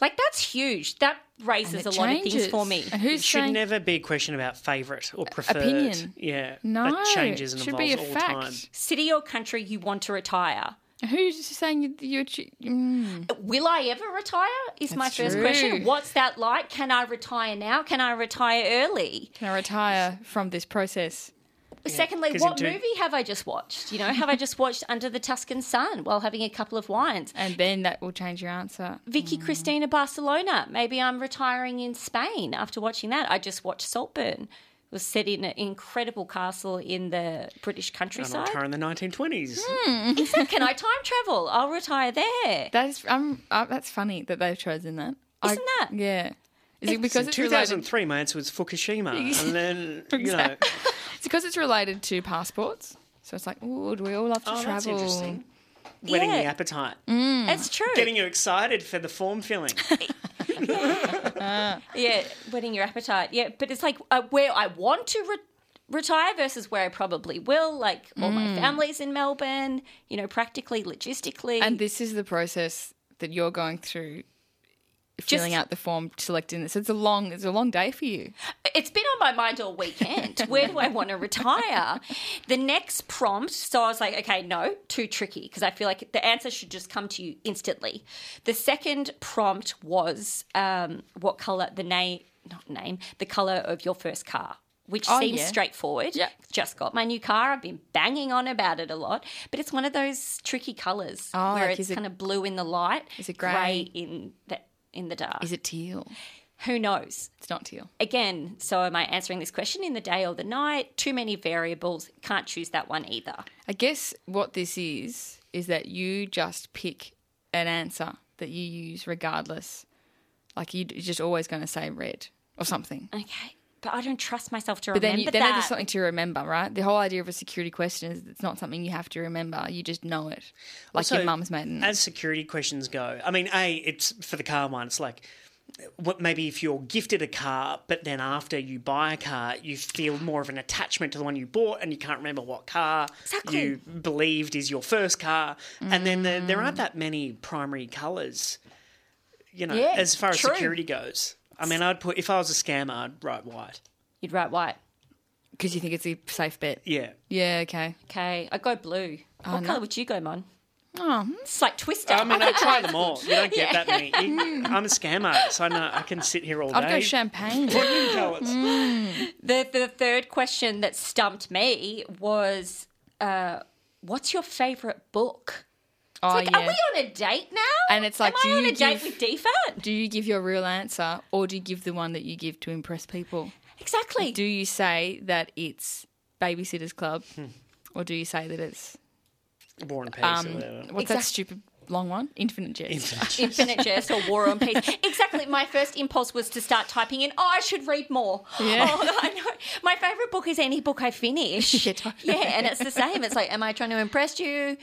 Like that's huge. That raises a it lot of things for me. And who's It should saying never be a question about favourite or preferred. opinion. Yeah. no? That changes and should evolves be a all fact. the time. City or country you want to retire? Who's saying you- you're? Mm. Will I ever retire? Is my first true. question. What's that like? Can I retire now? Can I retire early? Can I retire from this process? Secondly, 'cause what movie have I just watched? You know, have I just watched Under the Tuscan Sun while having a couple of wines? And then that will change your answer. Vicky Cristina Barcelona. Maybe I'm retiring in Spain after watching that. I just watched Saltburn. It was set in an incredible castle in the British countryside. retiring in the 1920s. Can I time travel? I'll retire there. That's um, uh, that's funny that they've chosen that. I- Isn't that? Yeah. Is it because In it's related? 2003, my answer was Fukushima. and then, you know, It's because it's related to passports. So it's like, oh, do we all love to oh, that's travel? interesting. Whetting Yeah. the appetite. It's true. Getting you excited for the form filling. yeah, whetting your appetite. Yeah, but it's like uh, where I want to re- retire versus where I probably will. Like all my family's in Melbourne. You know, practically, logistically. And this is the process that you're going through, filling Just- out the form, selecting this. It's a long, it's a long day for you. it's been on my mind all weekend. Where do I want to retire? The next prompt, so I was like, okay, no, too tricky because I feel like the answer should just come to you instantly. The second prompt was um, what color the name, not name, the color of your first car. Which Oh, seems yeah. straightforward. Yeah. Just got my new car. I've been banging on about it a lot. But it's one of those tricky colours Oh, where like, it's it- kind of blue in the light, is it grey? in the in the dark. Is it teal? Who knows? It's not teal. again, so am I answering this question in the day or the night? Too many variables. Can't choose that one either. I guess what this is is that you just pick an answer that you use regardless. Like you- you're just always going to say red or something. Okay. But I don't trust myself to But then, remember you, then that. it is something to remember, right? The whole idea of a security question is it's not something you have to remember. You just know it, like Also, your mum's maiden. As security questions go, I mean, A, it's for the car one, it's like, what maybe if you're gifted a car, but then after you buy a car, you feel more of an attachment to the one you bought, and you can't remember what car Exactly. you believed is your first car, and then there, there aren't that many primary colours, you know, Yeah, as far as true. security goes. I mean, I'd put if I was a scammer, I'd write white. You'd write white. Because you think it's a safe bet. Yeah. Yeah, okay. Okay. I go blue. what no. colour would you go, Mon? Oh, It's like Twister. I mean, I try them all. You don't get that many. You- I'm a scammer, so I know I can sit here all day. I'd go champagne. Pudding colours. the, the third question that stumped me was uh, what's your favourite book? Oh, Like, yeah. Are we on a date now? And it's like, Am do I on you a date give- with DFAT? do you give your real answer or do you give the one that you give to impress people? exactly. Do you say that it's Babysitters Club, or do you say that it's War and Peace. um, or whatever. what's that stupid long one? Infinite Jest. Infinite Jest or War and Peace. Exactly. My first impulse was to start typing in, oh, I should read more. Yeah. Oh, I know. My favourite book is any book I finish. Yeah, totally. Yeah, and it's the same. It's like, am I trying to impress you?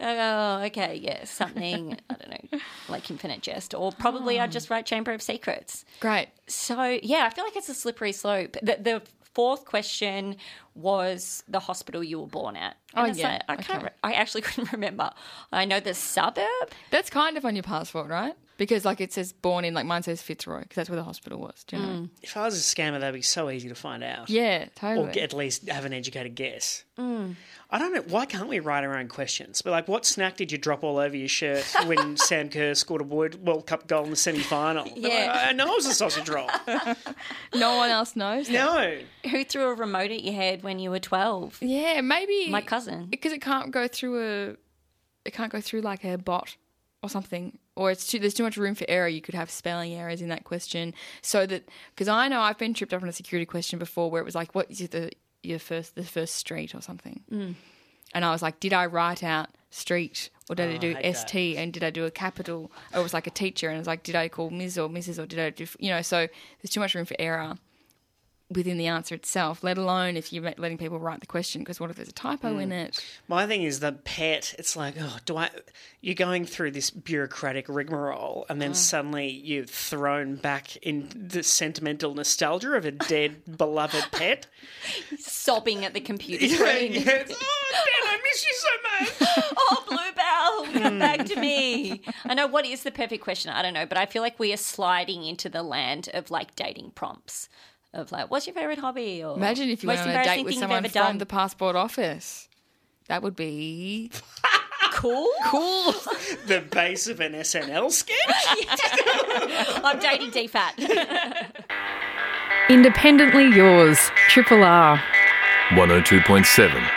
Oh, okay, yeah, something, I don't know, like Infinite Jest. Or probably I'd ah. just write Chamber of Secrets. Great. So, yeah, I feel like it's a slippery slope. The, the fourth question was the hospital you were born at. Oh, And it's yeah, like, I can't. Re- I actually couldn't remember. I know the suburb. That's kind of on your passport, right? Because like it says born in, like mine says Fitzroy, because that's where the hospital was. Do you know? Mm. If I was a scammer, that'd be so easy to find out. Yeah, Or totally. get, at least have an educated guess. Mm. I don't know. Why can't we write our own questions? But like, what snack did you drop all over your shirt when Sam Kerr scored a World World Cup goal in the semi final? Yeah. I know it was a sausage roll. no one else knows. that. no. Who threw a remote at your head when you were 12? Yeah, maybe My cousin. because it can't go through a, it can't go through like a bot or something, or it's too there's too much room for error. You could have spelling errors in that question, so that because I know I've been tripped up on a security question before where it was like, what is the your first the first street or something, Mm. and I was like, did I write out street or did I do hate st and did I do a capital? Or it was like a teacher, and it was like, did I call Ms or Mrs or did I do you know? So there's too much room for error within the answer itself, let alone if you're letting people write the question. Because what if there's a typo in mm. it? My thing is the pet. It's like, oh, do I? You're going through this bureaucratic rigmarole, and then mm. suddenly you're thrown back in the sentimental nostalgia of a dead beloved pet. Sobbing at the computer screen. yeah, it's, oh, Dan, I miss you so much. oh, Bluebell, come back to me. Hmm. I know what is the perfect question. I don't know, but I feel like we are sliding into the land of like dating prompts. Of like, what's your favorite hobby? Or Imagine if you most went on a embarrassing date with thing you've someone ever from done. the passport office. That would be cool. cool. the base of an SNL sketch. I'm dating DFAT. Independently yours, Triple R. 102.7.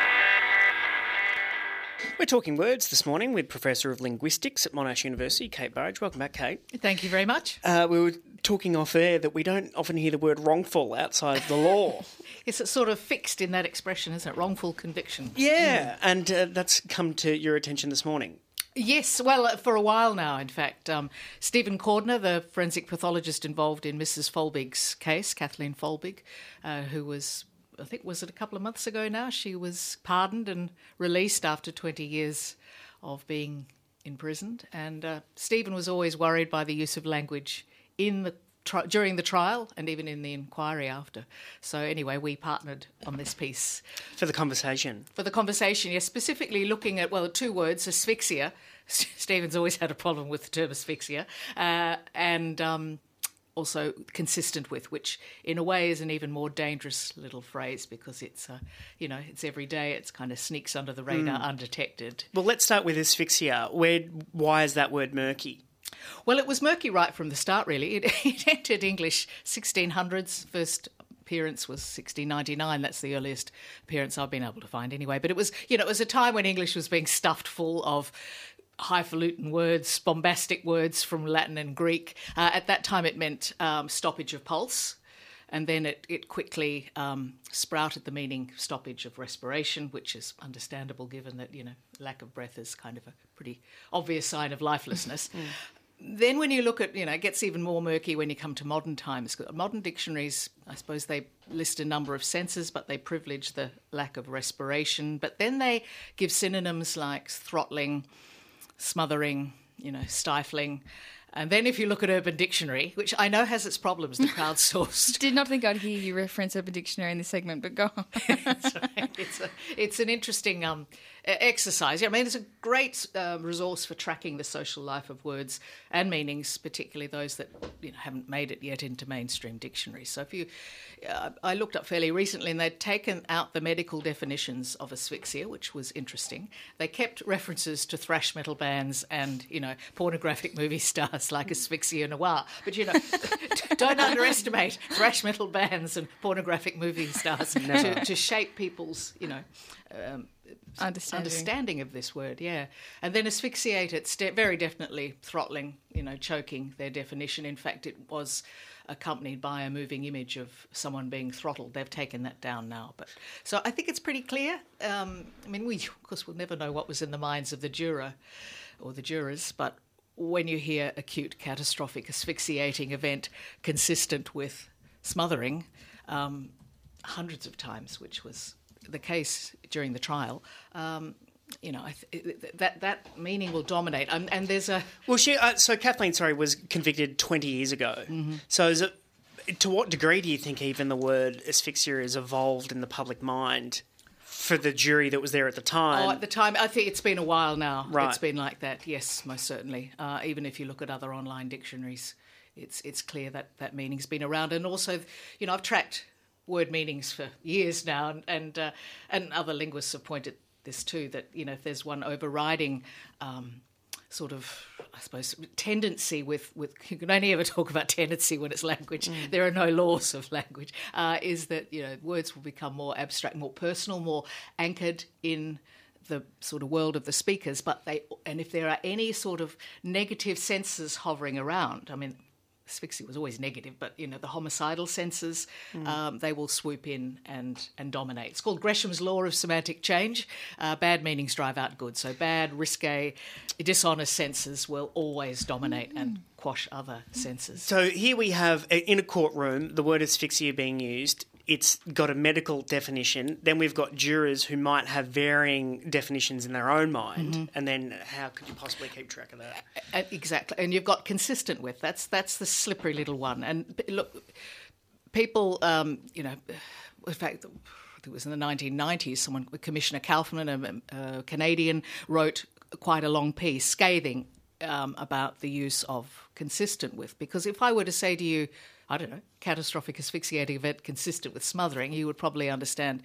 We're talking words this morning with Professor of Linguistics at Monash University, Kate Burridge. Welcome back, Kate. Thank you very much. Uh, we were talking off air that we don't often hear the word wrongful outside of the law. Yes, it's sort of fixed in that expression, isn't it? Wrongful conviction. yeah, and uh, that's come to your attention this morning. Yes, well, uh, for a while now, in fact. Um, Stephen Cordner, the forensic pathologist involved in Mrs. Folbigg's case, Kathleen Folbig, uh, who was, I think, was it a couple of months ago now? She was pardoned and released after 20 years of being imprisoned. And uh, Stephen was always worried by the use of language in the tri- during the trial and even in the inquiry after. So anyway, we partnered on this piece For the conversation. for the conversation, yes, specifically looking at, well, two words, asphyxia. Stephen's always had a problem with the term asphyxia. Uh, and um, also consistent with, which in a way is an even more dangerous little phrase because it's, uh, you know, it's every day, it's kind of sneaks under the radar undetected. Well, let's start with asphyxia. Where, why is that word murky? Well, it was murky right from the start, really. It, it entered English 1600s. First appearance was 1699. That's the earliest appearance I've been able to find, anyway. But it was, you know, it was a time when English was being stuffed full of highfalutin words, bombastic words from Latin and Greek. Uh, at that time, it meant um, stoppage of pulse. And then it, it quickly um, sprouted the meaning stoppage of respiration, which is understandable given that, you know, lack of breath is kind of a pretty obvious sign of lifelessness. Then, when you look at, you know, it gets even more murky when you come to modern times. Modern dictionaries, I suppose they list a number of senses, but they privilege the lack of respiration. But then they give synonyms like throttling, smothering, you know, stifling. And then if you look at Urban Dictionary, which I know has its problems, the crowdsourced, Did not think I'd hear you reference Urban Dictionary in this segment, but go on. it's a, it's an interesting um, exercise. I mean, it's a great um, resource for tracking the social life of words and meanings, particularly those that you know haven't made it yet into mainstream dictionaries. So, if you, uh, I looked up fairly recently, and they'd taken out the medical definitions of asphyxia, which was interesting. They kept references to thrash metal bands and you know pornographic movie stars like Asphyxia Noir, but you know, don't underestimate thrash metal bands and pornographic movie stars to, to shape people's, you know, um, Understanding. understanding of this word. Yeah, and then asphyxiate. It's very definitely throttling, you know, choking. Their definition. In fact, it was accompanied by a moving image of someone being throttled. They've taken that down now, but so I think it's pretty clear. Um, I mean, we of course will never know what was in the minds of the juror or the jurors, but when you hear acute catastrophic asphyxiating event consistent with smothering, um, hundreds of times, which was the case during the trial. Um, you know, I th- that that meaning will dominate, um, and there's a Well, she uh, so Kathleen, sorry, was convicted twenty years ago. So is it? To what degree do you think even the word asphyxia has evolved in the public mind for the jury that was there at the time? Oh, at the time, I think it's been a while now. Right. It's been like that. Yes, most certainly. Uh, even if you look at other online dictionaries, it's it's clear that that meaning's been around. And also, you know, I've tracked word meanings for years now, and and, uh, and other linguists have pointed this too. That you know, if there's one overriding. Um, Sort of, I suppose, tendency with, with you can only ever talk about tendency when it's language. There are no laws of language. Uh, is that you know words will become more abstract, more personal, more anchored in the sort of world of the speakers, but they and if there are any sort of negative senses hovering around, I mean, asphyxia was always negative, but you know the homicidal senses, um, they will swoop in and and dominate. It's called Gresham's law of semantic change. Uh, bad meanings drive out good, so bad, risque, dishonest senses will always dominate and quash other senses. So here we have uh, in a courtroom the word asphyxia being used. It's got a medical definition. Then we've got jurors who might have varying definitions in their own mind. And then how could you possibly keep track of that? Uh, exactly, and you've got consistent with that's that's the slippery little one. And look, people, um, you know, in fact. It was in the 1990s. Someone, Commissioner Kaufman, a, a Canadian, wrote quite a long piece scathing um, about the use of consistent with. Because if I were to say to you, I don't know, catastrophic asphyxiating event consistent with smothering, you would probably understand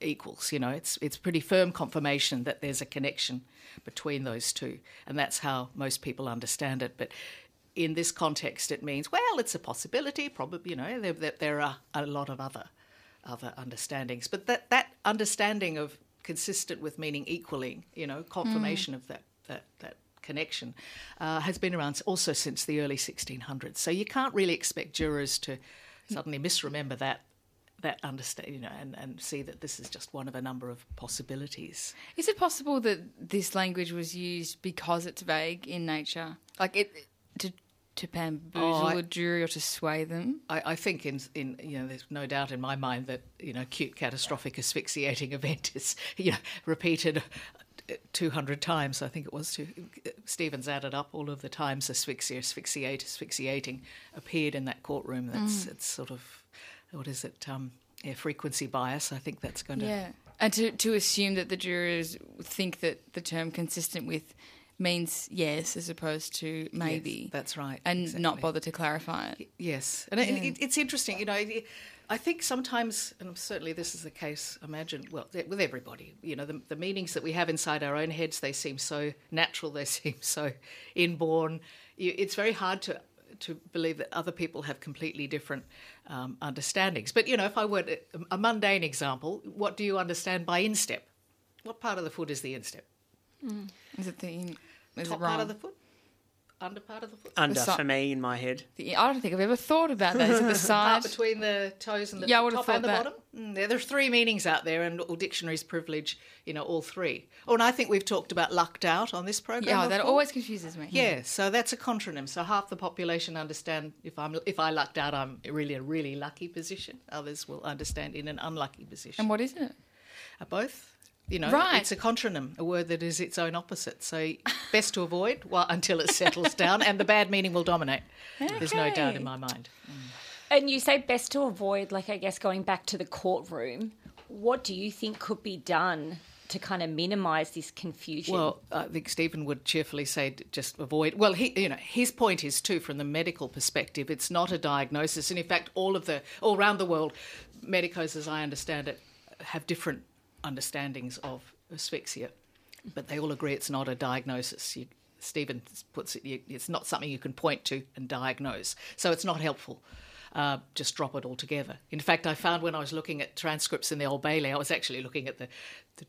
equals. You know, it's it's pretty firm confirmation that there's a connection between those two, and that's how most people understand it. But in this context, it means well, it's a possibility. Probably, you know, there, there, there are a lot of other other understandings, but that that understanding of consistent with meaning equaling, you know, confirmation mm. of that that that connection uh, has been around also since the early 1600s. So you can't really expect jurors to suddenly misremember that that understand, you know, and, and see that this is just one of a number of possibilities. Is it possible that this language was used because it's vague in nature, like it to to bamboozle Oh, I- a jury or to sway them? I, I think in in you know there's no doubt in my mind that you know acute catastrophic asphyxiating event is you know repeated. 200 times, I think it was. To, Stephen's added up all of the times asphyxia, asphyxiate, asphyxiating appeared in that courtroom. That's it's sort of what is it? Um, yeah, frequency bias. I think that's going to Yeah, and to to assume that the jurors think that the term consistent with means yes as opposed to maybe. that's right, And not bother to clarify it. Yes, and it, it, it's interesting. You know, it- I think sometimes, and certainly this is the case. Imagine, well, with everybody, you know, the, the meanings that we have inside our own heads, they seem so natural. They seem so inborn. It's very hard to to believe that other people have completely different um, understandings. But you know, if I were to, a mundane example, what do you understand by instep? What part of the foot is the instep? Is it the is Top part of the foot, under part of the foot. Under si- for me in my head. The- I don't think I've ever thought about that. Is it the part side? between the toes and the Yeah, I would've top and the that. bottom. Mm, there, there's three meanings out there, and all dictionaries privilege, you know, all three. Oh, and I think we've talked about lucked out on this program. Yeah, that always confuses me. Yeah, so that's a contronym. So half the population understand if I'm if I lucked out, I'm really a really lucky position. Others will understand in an unlucky position. And what is it? Are both. You know, Right. it's a contronym, a word that is its own opposite. So best to avoid well, until it settles down, and the bad meaning will dominate. There's no doubt in my mind. Mm. And you say best to avoid, like I guess going back to the courtroom. What do you think could be done to kind of minimise this confusion? Well, I think Stephen would cheerfully say just avoid. Well, he, you know, his point is too, from the medical perspective, it's not a diagnosis, and in fact, all of the all around the world, medicos, as I understand it, have different understandings of asphyxia, but they all agree it's not a diagnosis. You, Stephen puts it, you- it's not something you can point to and diagnose. So it's not helpful. Uh, just drop it altogether. In fact, I found when I was looking at transcripts in the Old Bailey, I was actually looking at the, the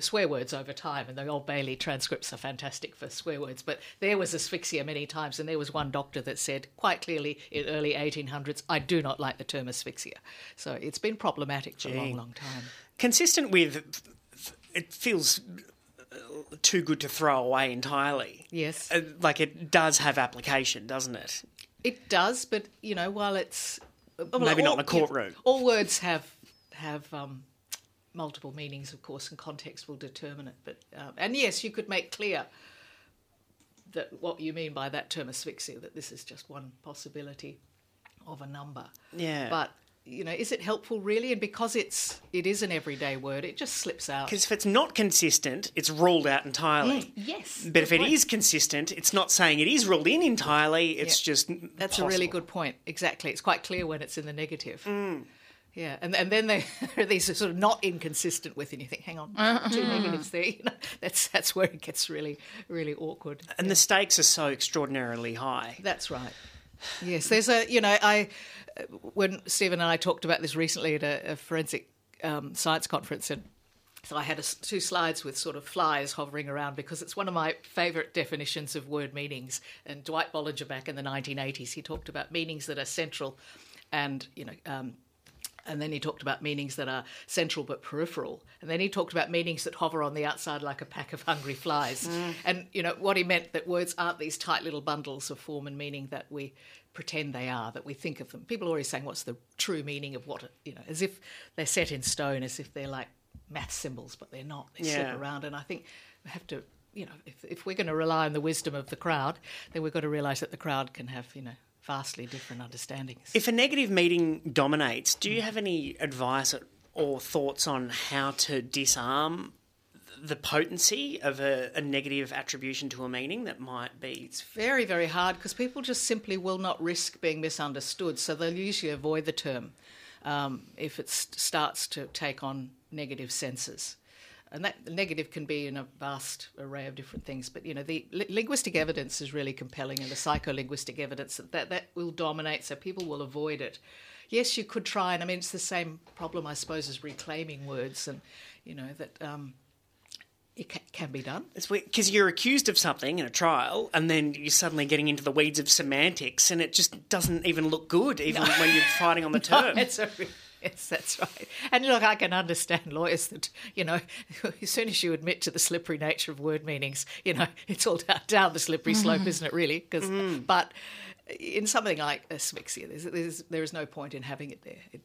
swear words over time, and the Old Bailey transcripts are fantastic for swear words. But there was asphyxia many times, and there was one doctor that said quite clearly in early 1800s, "I do not like the term asphyxia." So it's been problematic for a long, long time. Consistent with, it feels uh, too good to throw away entirely. Yes. Uh, Like it does have application, doesn't it? It does, but you know, while it's well, Maybe not all- in a courtroom. all words have have um, multiple meanings, of course, and context will determine it. But um, and yes, you could make clear that what you mean by that term asphyxia, that this is just one possibility of a number. Yeah. But you know, is it helpful really? And because it's it is an everyday word, it just slips out. Because if it's not consistent, it's ruled out entirely. Mm, yes, But if good it point. is consistent, it's not saying it is ruled in entirely. It's Yeah. just That's a really good point. Exactly. It's quite clear when it's in the negative. Mm. Yeah, and and then they these are sort of not inconsistent with, and you think, hang on, two negatives there. You know, that's that's where it gets really really awkward. And the stakes are so extraordinarily high. That's right. Yes, there's a you know I when Stephen and I talked about this recently at a, a forensic um, science conference and. So I had a two slides with sort of flies hovering around because it's one of my favourite definitions of word meanings. And Dwight Bolinger back in the 1980s, he talked about meanings that are central, and you know, um, and then he talked about meanings that are central but peripheral. And then he talked about meanings that hover on the outside like a pack of hungry flies. Mm. And, you know, what he meant that words aren't these tight little bundles of form and meaning that we pretend they are, that we think of them. People are always saying, what's the true meaning of what, you know, as if they're set in stone, as if they're like math symbols, but they're not. They Yeah. slip around. And I think we have to, you know, if, if we're going to rely on the wisdom of the crowd, then we've got to realise that the crowd can have, you know, vastly different understandings. If a negative meeting dominates, do you have any advice or thoughts on how to disarm the potency of a, a negative attribution to a meaning that might be. It's very, very hard because people just simply will not risk being misunderstood. So they'll usually avoid the term um, if it st- starts to take on negative senses. And that negative can be in a vast array of different things. But, you know, the li- linguistic evidence is really compelling and the psycholinguistic evidence that, that that will dominate, so people will avoid it. Yes, you could try, and I mean, it's the same problem, I suppose, as reclaiming words, and, you know, that um, it ca- can be done. It's because you're accused of something in a trial, and then you're suddenly getting into the weeds of semantics, and it just doesn't even look good, even when you're fighting on the No, term. it's a yes, that's right. And look, I can understand lawyers that, you know, as soon as you admit to the slippery nature of word meanings, you know, it's all down, down the slippery slope, isn't it, really? 'Cause- Mm. But in something like asphyxia, there's, there's, there is no point in having it there. It,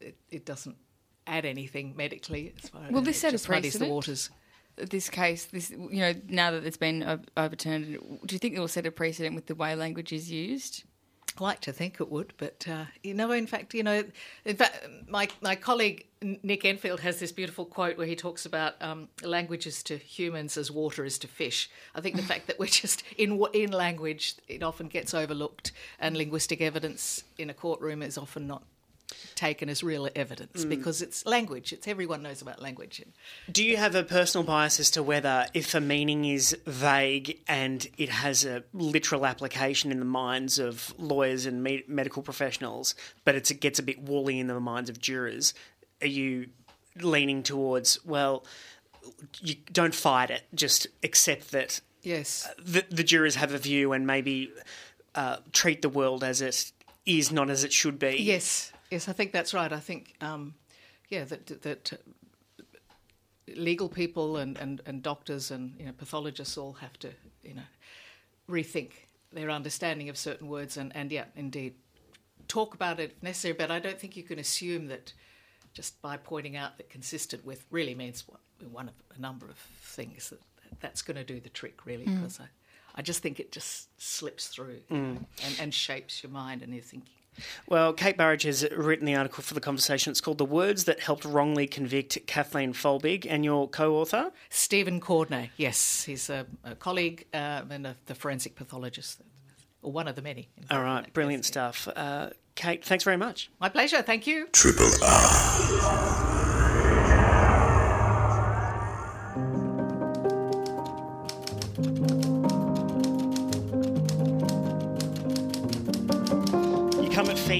it, it doesn't add anything medically. As far Well, as this it set a just muddies the waters. This case, this you know, now that it's been overturned, do you think it will set a precedent with the way language is used? I like to think it would, but uh, you know, in fact, you know, in fact, my my colleague Nick Enfield has this beautiful quote where he talks about um, languages to humans as water is to fish. I think the fact that we're just in in language, it often gets overlooked, and linguistic evidence in a courtroom is often not taken as real evidence Mm. because it's language. It's everyone knows about language. Do you have a personal bias as to whether if a meaning is vague and it has a literal application in the minds of lawyers and me- medical professionals, but it's, it gets a bit woolly in the minds of jurors, are you leaning towards, well, you don't fight it, just accept that Yes. the, the jurors have a view and maybe uh, treat the world as it is, not as it should be? Yes, yes, I think that's right. I think, um, yeah, that that legal people and, and, and doctors and you know pathologists all have to you know rethink their understanding of certain words and, and yeah, indeed, talk about it if necessary. But I don't think you can assume that just by pointing out that consistent with really means one, one of a number of things that that's going to do the trick really Mm. because I, I just think it just slips through Mm. and, and shapes your mind and your thinking. Well, Kate Burridge has written the article for the conversation. It's called The Words That Helped Wrongly Convict Kathleen Folbigg, and your co author? Stephen Cordner, yes, he's a, a colleague uh, and a, the forensic pathologist, or one of the many. in All fact. right, brilliant stuff. Uh, Kate, thanks very much. My pleasure, thank you. Triple R.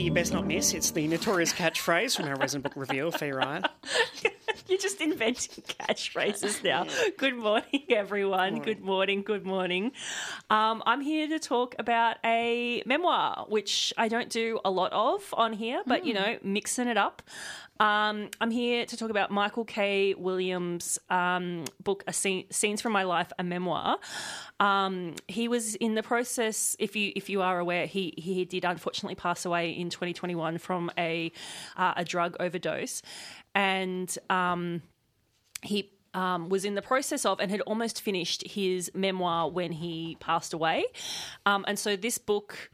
you best not miss. It's the notorious catchphrase from our resident book reviewer, Fi Wright. You're just inventing catchphrases now. Good morning, everyone. Good morning. Good morning. Um, I'm here to talk about a memoir, which I don't do a lot of on here, but you know, mixing it up. Um, I'm here to talk about Michael K. Williams' um, book, Scene, "Scenes from My Life," a memoir. Um, he was in the process. If you if you are aware, he he did unfortunately pass away in 2021 from a uh, a drug overdose, and um, he um, was in the process of and had almost finished his memoir when he passed away. Um, and so this book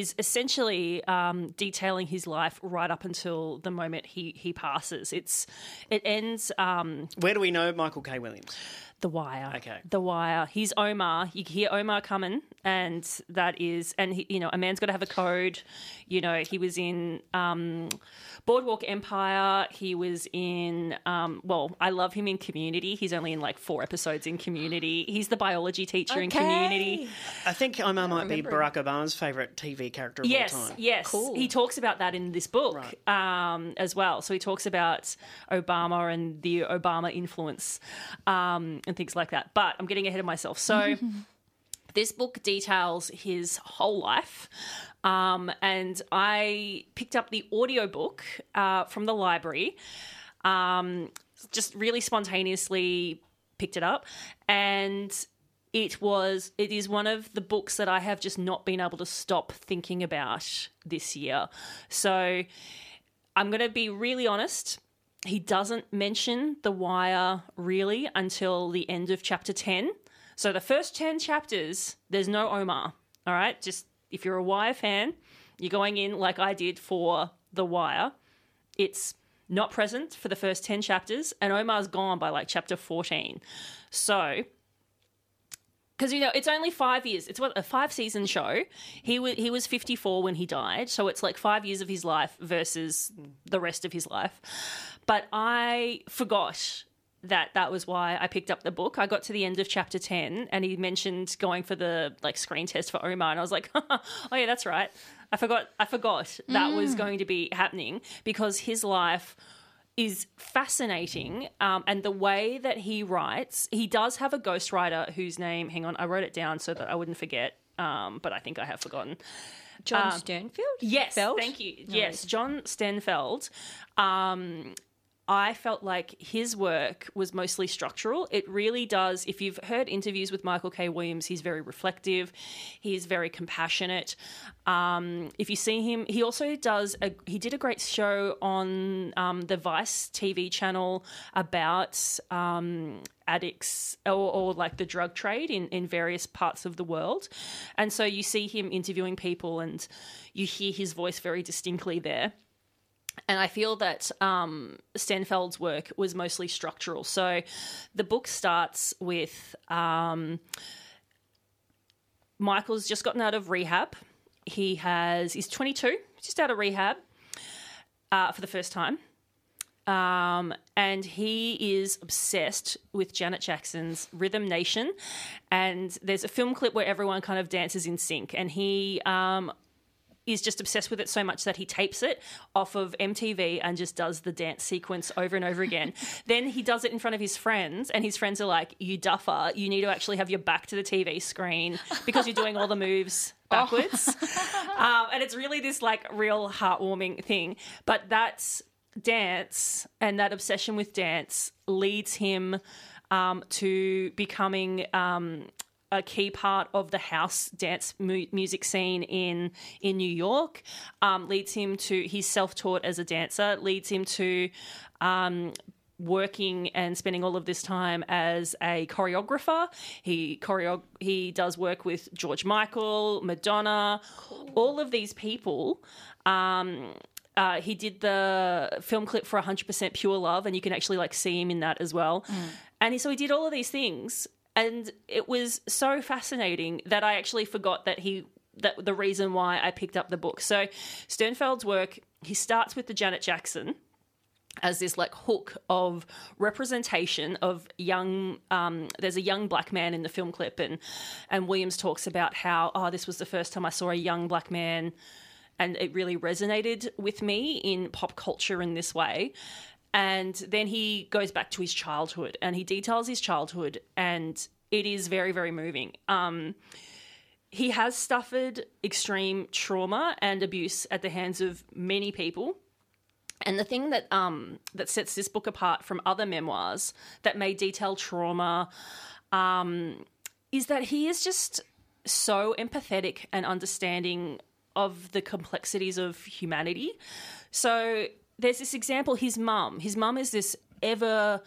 is essentially um, detailing his life right up until the moment he, he passes. It's it ends um, Where do we know Michael K. Williams? The wire. Okay. The wire. He's Omar. You hear Omar coming, and that is, and he, you know, a man's got to have a code. You know, he was in um, Boardwalk Empire. He was in, um, well, I love him in Community. He's only in like four episodes in Community. He's the biology teacher in Community. I think Omar might be Barack Obama's favourite TV character of Yes, all time. yes. He talks about that in this book um, as well. So he talks about Obama and the Obama influence um, and things like that. But I'm getting ahead of myself. So this book details his whole life. Um, and I picked up the audiobook uh, from the library, um, just really spontaneously picked it up. And it was it is one of the books that I have just not been able to stop thinking about this year. So I'm going to be really honest. He doesn't mention the wire really until the end of chapter 10. So the first 10 chapters, there's no Omar. All right? Just if you're a wire fan, you're going in like I did for the wire. It's not present for the first 10 chapters and Omar's gone by like chapter 14. So because you know it's only five years. It's what a five season show. He was he was fifty four when he died, so it's like five years of his life versus the rest of his life. But I forgot that that was why I picked up the book. I got to the end of chapter ten, and he mentioned going for the like screen test for Omar, and I was like, oh yeah, that's right. I forgot. I forgot that was going to be happening because his life is fascinating um, and the way that he writes he does have a ghostwriter whose name hang on i wrote it down so that i wouldn't forget um, but i think i have forgotten John Um, Sternfield? yes Feld? thank you yes john Sternfeld um, I felt like his work was mostly structural. It really does. If you've heard interviews with Michael K. Williams, he's very reflective. He's very compassionate. Um, if you see him, he also does. A, he did a great show on um, the Vice TV channel about um, addicts or, or like the drug trade in, in various parts of the world. And so you see him interviewing people, and you hear his voice very distinctly there and I feel that um, Sternfeld's work was mostly structural. So the book starts with um, Michael's just gotten out of rehab. He has he's 22, just out of rehab uh, for the first time. Um, and he is obsessed with Janet Jackson's Rhythm Nation. And there's a film clip where everyone kind of dances in sync. And he um, is just obsessed with it so much that he tapes it off of MTV and just does the dance sequence over and over again. then he does it in front of his friends, and his friends are like, You duffer, you need to actually have your back to the TV screen because you're doing all the moves backwards. um, and it's really this like real heartwarming thing. But that's dance and that obsession with dance leads him um, to becoming um, a key part of the house dance mu- music scene in in New York. Um, leads him to he's self taught as a dancer. Leads him to um, working and spending all of this time as a choreographer. He choreo- he does work with George Michael, Madonna, all of these people. Um, uh, he did the film clip for 100% Pure Love, and you can actually like see him in that as well. And he, so he did all of these things, and it was so fascinating that I actually forgot that he that the reason why I picked up the book. So Sternfeld's work, he starts with the Janet Jackson as this like hook of representation of young um, there's a young black man in the film clip and and williams talks about how oh this was the first time i saw a young black man and it really resonated with me in pop culture in this way. And then he goes back to his childhood and he details his childhood, and it is very, very moving. Um, he has suffered extreme trauma and abuse at the hands of many people. And the thing that um, that sets this book apart from other memoirs that may detail trauma um, is that he is just so empathetic and understanding of the complexities of humanity. So there's this example his mum. His mum is this ever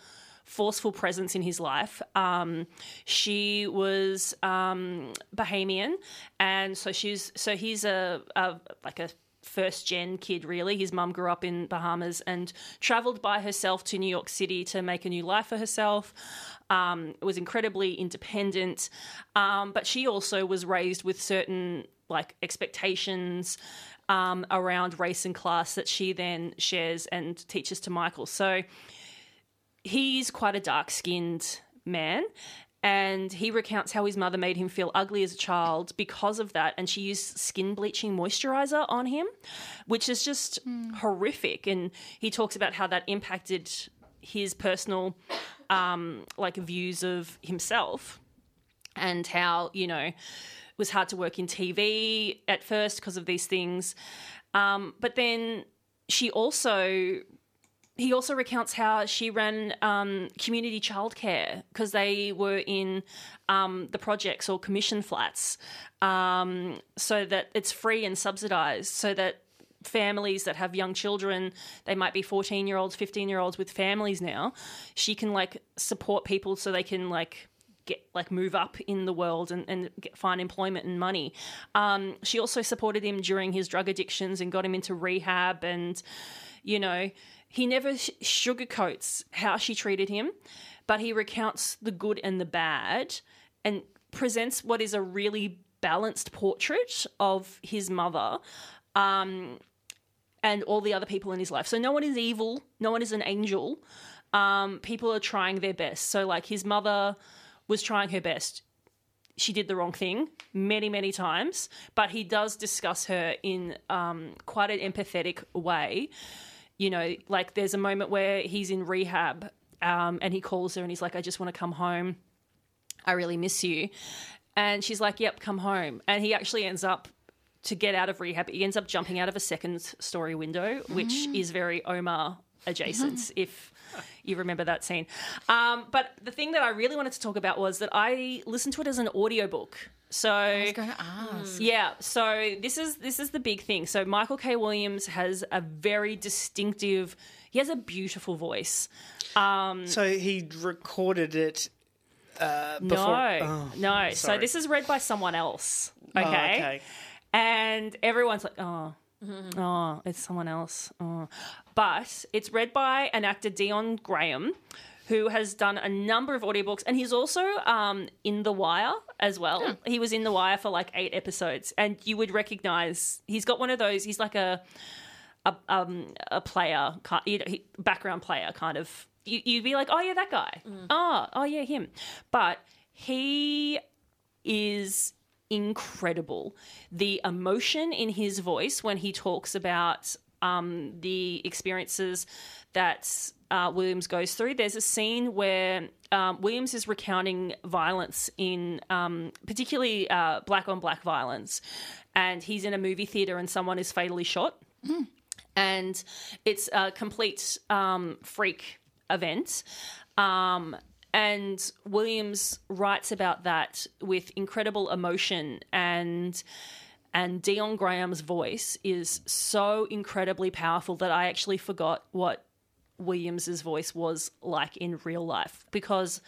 forceful presence in his life. Um, she was um, Bahamian, and so she's so he's a, a like a first gen kid really. His mum grew up in bahamas and traveled by herself to new york city to make a new life for herself. Um, was incredibly independent. Um, but she also was raised with certain like expectations um, around race and class that she then shares and teaches to michael. So he's quite a dark skinned man. And he recounts how his mother made him feel ugly as a child because of that. And she used skin bleaching moisturizer on him, which is just horrific. And he talks about how that impacted his personal, um, like, views of himself and how, you know, it was hard to work in TV at first because of these things. Um, but then she also he also recounts how she ran um, community childcare because they were in um, the projects or commission flats, um, so that it's free and subsidised, so that families that have young children, they might be fourteen year olds, fifteen year olds with families now. She can like support people so they can like get like move up in the world and, and get, find employment and money. Um, she also supported him during his drug addictions and got him into rehab and you know he never sh- sugarcoats how she treated him, but he recounts the good and the bad and presents what is a really balanced portrait of his mother um, and all the other people in his life. So no one is evil, no one is an angel. Um, people are trying their best. So, like, his mother was trying her best. She did the wrong thing many, many times, but he does discuss her in um, quite an empathetic way you know, like there's a moment where he's in rehab um, and he calls her and he's like, I just want to come home. I really miss you. And she's like, Yep, come home. And he actually ends up to get out of rehab. He ends up jumping out of a second story window, which Mm. is very Omar adjacent, if you remember that scene. Um, but the thing that I really wanted to talk about was that I listened to it as an audiobook. So I was going to ask. yeah, so this is this is the big thing. So Michael K. Williams has a very distinctive. He has a beautiful voice. Um, So he recorded it uh, no. Oh, no. So this is read by someone else. Oh, Okay. okay. And everyone's like, oh, oh, it's someone else. Oh. But it's read by an actor, Dion Graham, who has done a number of audiobooks. And he's also um, in The Wire as well. He was in The Wire for like eight episodes. And you would recognize, he's got one of those, he's like a. A, um, a player, you know, background player, kind of. You, you'd be like, oh yeah, that guy. Oh, oh yeah, him. But he is incredible. The emotion in his voice when he talks about um, the experiences that uh, Williams goes through. There's a scene where um, Williams is recounting violence in, um, particularly uh, black on black violence, and he's in a movie theater and someone is fatally shot and it's a complete um, freak event. Um, and Williams writes about that with incredible emotion and and Dion Graham's voice is so incredibly powerful that I actually forgot what Williams's voice was like in real life because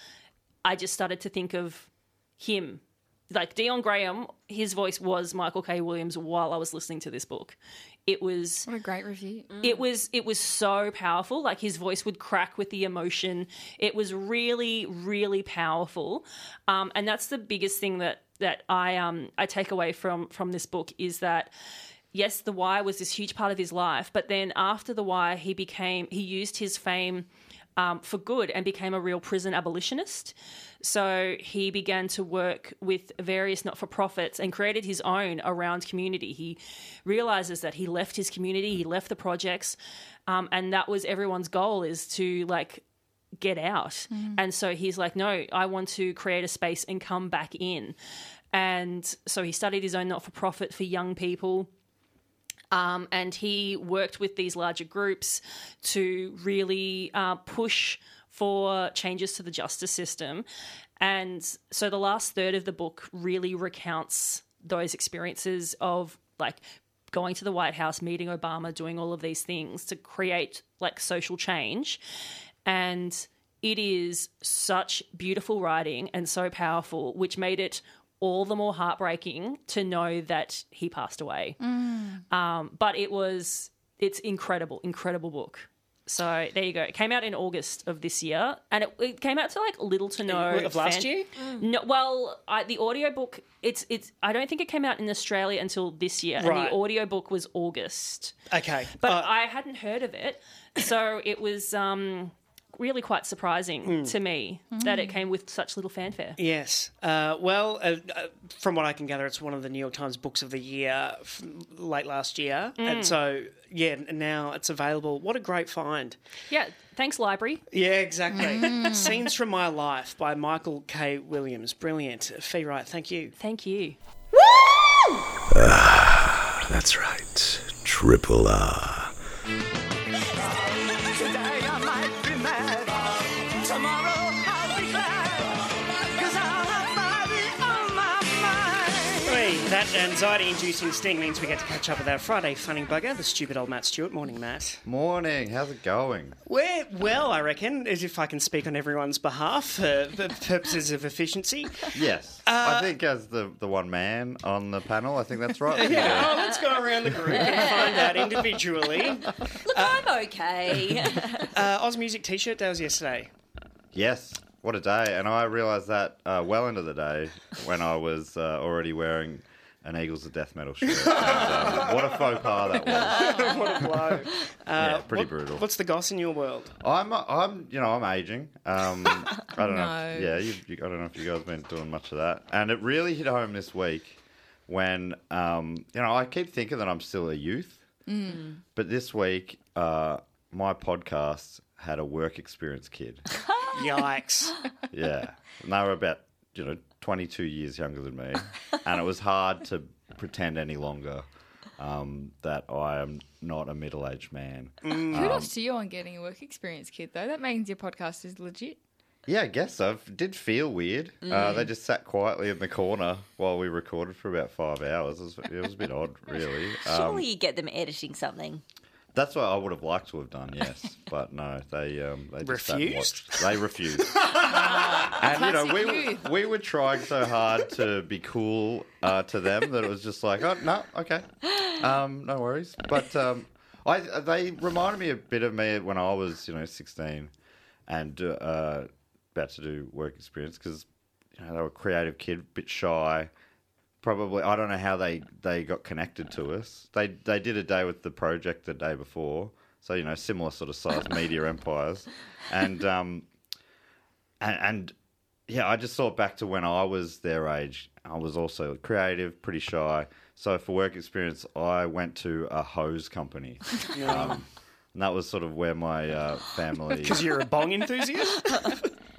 I just started to think of him. Like Dion Graham, his voice was Michael K. Williams while I was listening to this book. It was What a great review. it was it was so powerful like his voice would crack with the emotion it was really really powerful um, and that's the biggest thing that that i um i take away from from this book is that yes the wire was this huge part of his life but then after the wire he became he used his fame um, for good and became a real prison abolitionist. So he began to work with various not for profits and created his own around community. He realizes that he left his community, he left the projects, um, and that was everyone's goal is to like get out. And so he's like, no, I want to create a space and come back in. And so he studied his own not for profit for young people. Um, and he worked with these larger groups to really uh, push for changes to the justice system. And so the last third of the book really recounts those experiences of like going to the White House, meeting Obama, doing all of these things to create like social change. And it is such beautiful writing and so powerful, which made it all the more heartbreaking to know that he passed away. Um, but it was, it's incredible, incredible book. So there you go. It came out in August of this year, and it, it came out to like little to no Of last year? No, well, I, the audiobook it's it's. I don't think it came out in Australia until this year, and Right. the audiobook was August. Okay. But Uh, I hadn't heard of it, so it was um, really quite surprising Hmm. to me that it came with such little fanfare. Yes. Uh, well, uh, uh, from what I can gather, it's one of the New York Times books of the year f- late last year. Mm. And so, yeah, now it's available. What a great find. Yeah, thanks, library. Yeah, exactly. Scenes from My Life by Michael K. Williams. Brilliant. Fi Wright, thank you. Thank you. That's right. Triple R. Hey, that anxiety-inducing sting means we get to catch up with our Friday funny bugger, the stupid old Matt Stewart. Morning, Matt. Morning. How's it going? We're well, I reckon, as if I can speak on everyone's behalf for the purposes of efficiency. Yes. Uh, I think as the, the one man on the panel, I think that's right. Yeah, oh, let's go around the group and find out individually. Look, I'm okay. Uh, Oz Music T-shirt day was yesterday. Yes. What a day. And I realised that uh, well into the day when I was uh, already wearing an Eagles of Death Metal shirt. And, um, what a faux pas that was. what a blow. yeah, pretty what- brutal. What's the goss in your world? I'm, I'm, you know, I'm aging. Um, I don't know. No. Yeah, you, you, I don't know if you guys have been doing much of that. And it really hit home this week when, um, you know, I keep thinking that I'm still a youth, but this week, uh, my podcast had a work experience kid. Yikes. Yeah, and they were about, you know, 22 years younger than me, and it was hard to pretend any longer. Um, that I am not a middle-aged man. Kudos to you on getting a work experience, kid. Though that means your podcast is legit. Yeah, I guess so. It did feel weird. Uh, they just sat quietly in the corner while we recorded for about five hours. It was, it was a bit odd, really. Um, Surely you get them editing something. That's what I would have liked to have done, yes. But no, they um, they just Refused? They refused. and you know, we were, we were trying so hard to be cool uh, to them that it was just like, oh no, okay, um, no worries. But um, I they reminded me a bit of me when I was you know sixteen and uh, about to do work experience because you know they were a creative kid, bit shy. Probably, I don't know how they, they got connected to us. They they did a day with the project the day before, so you know similar sort of size media empires, and um, and, and yeah, I just thought back to when I was their age. I was also creative, pretty shy. So for work experience, I went to a hose company, um, and that was sort of where my uh, family. Because you're a bong enthusiast?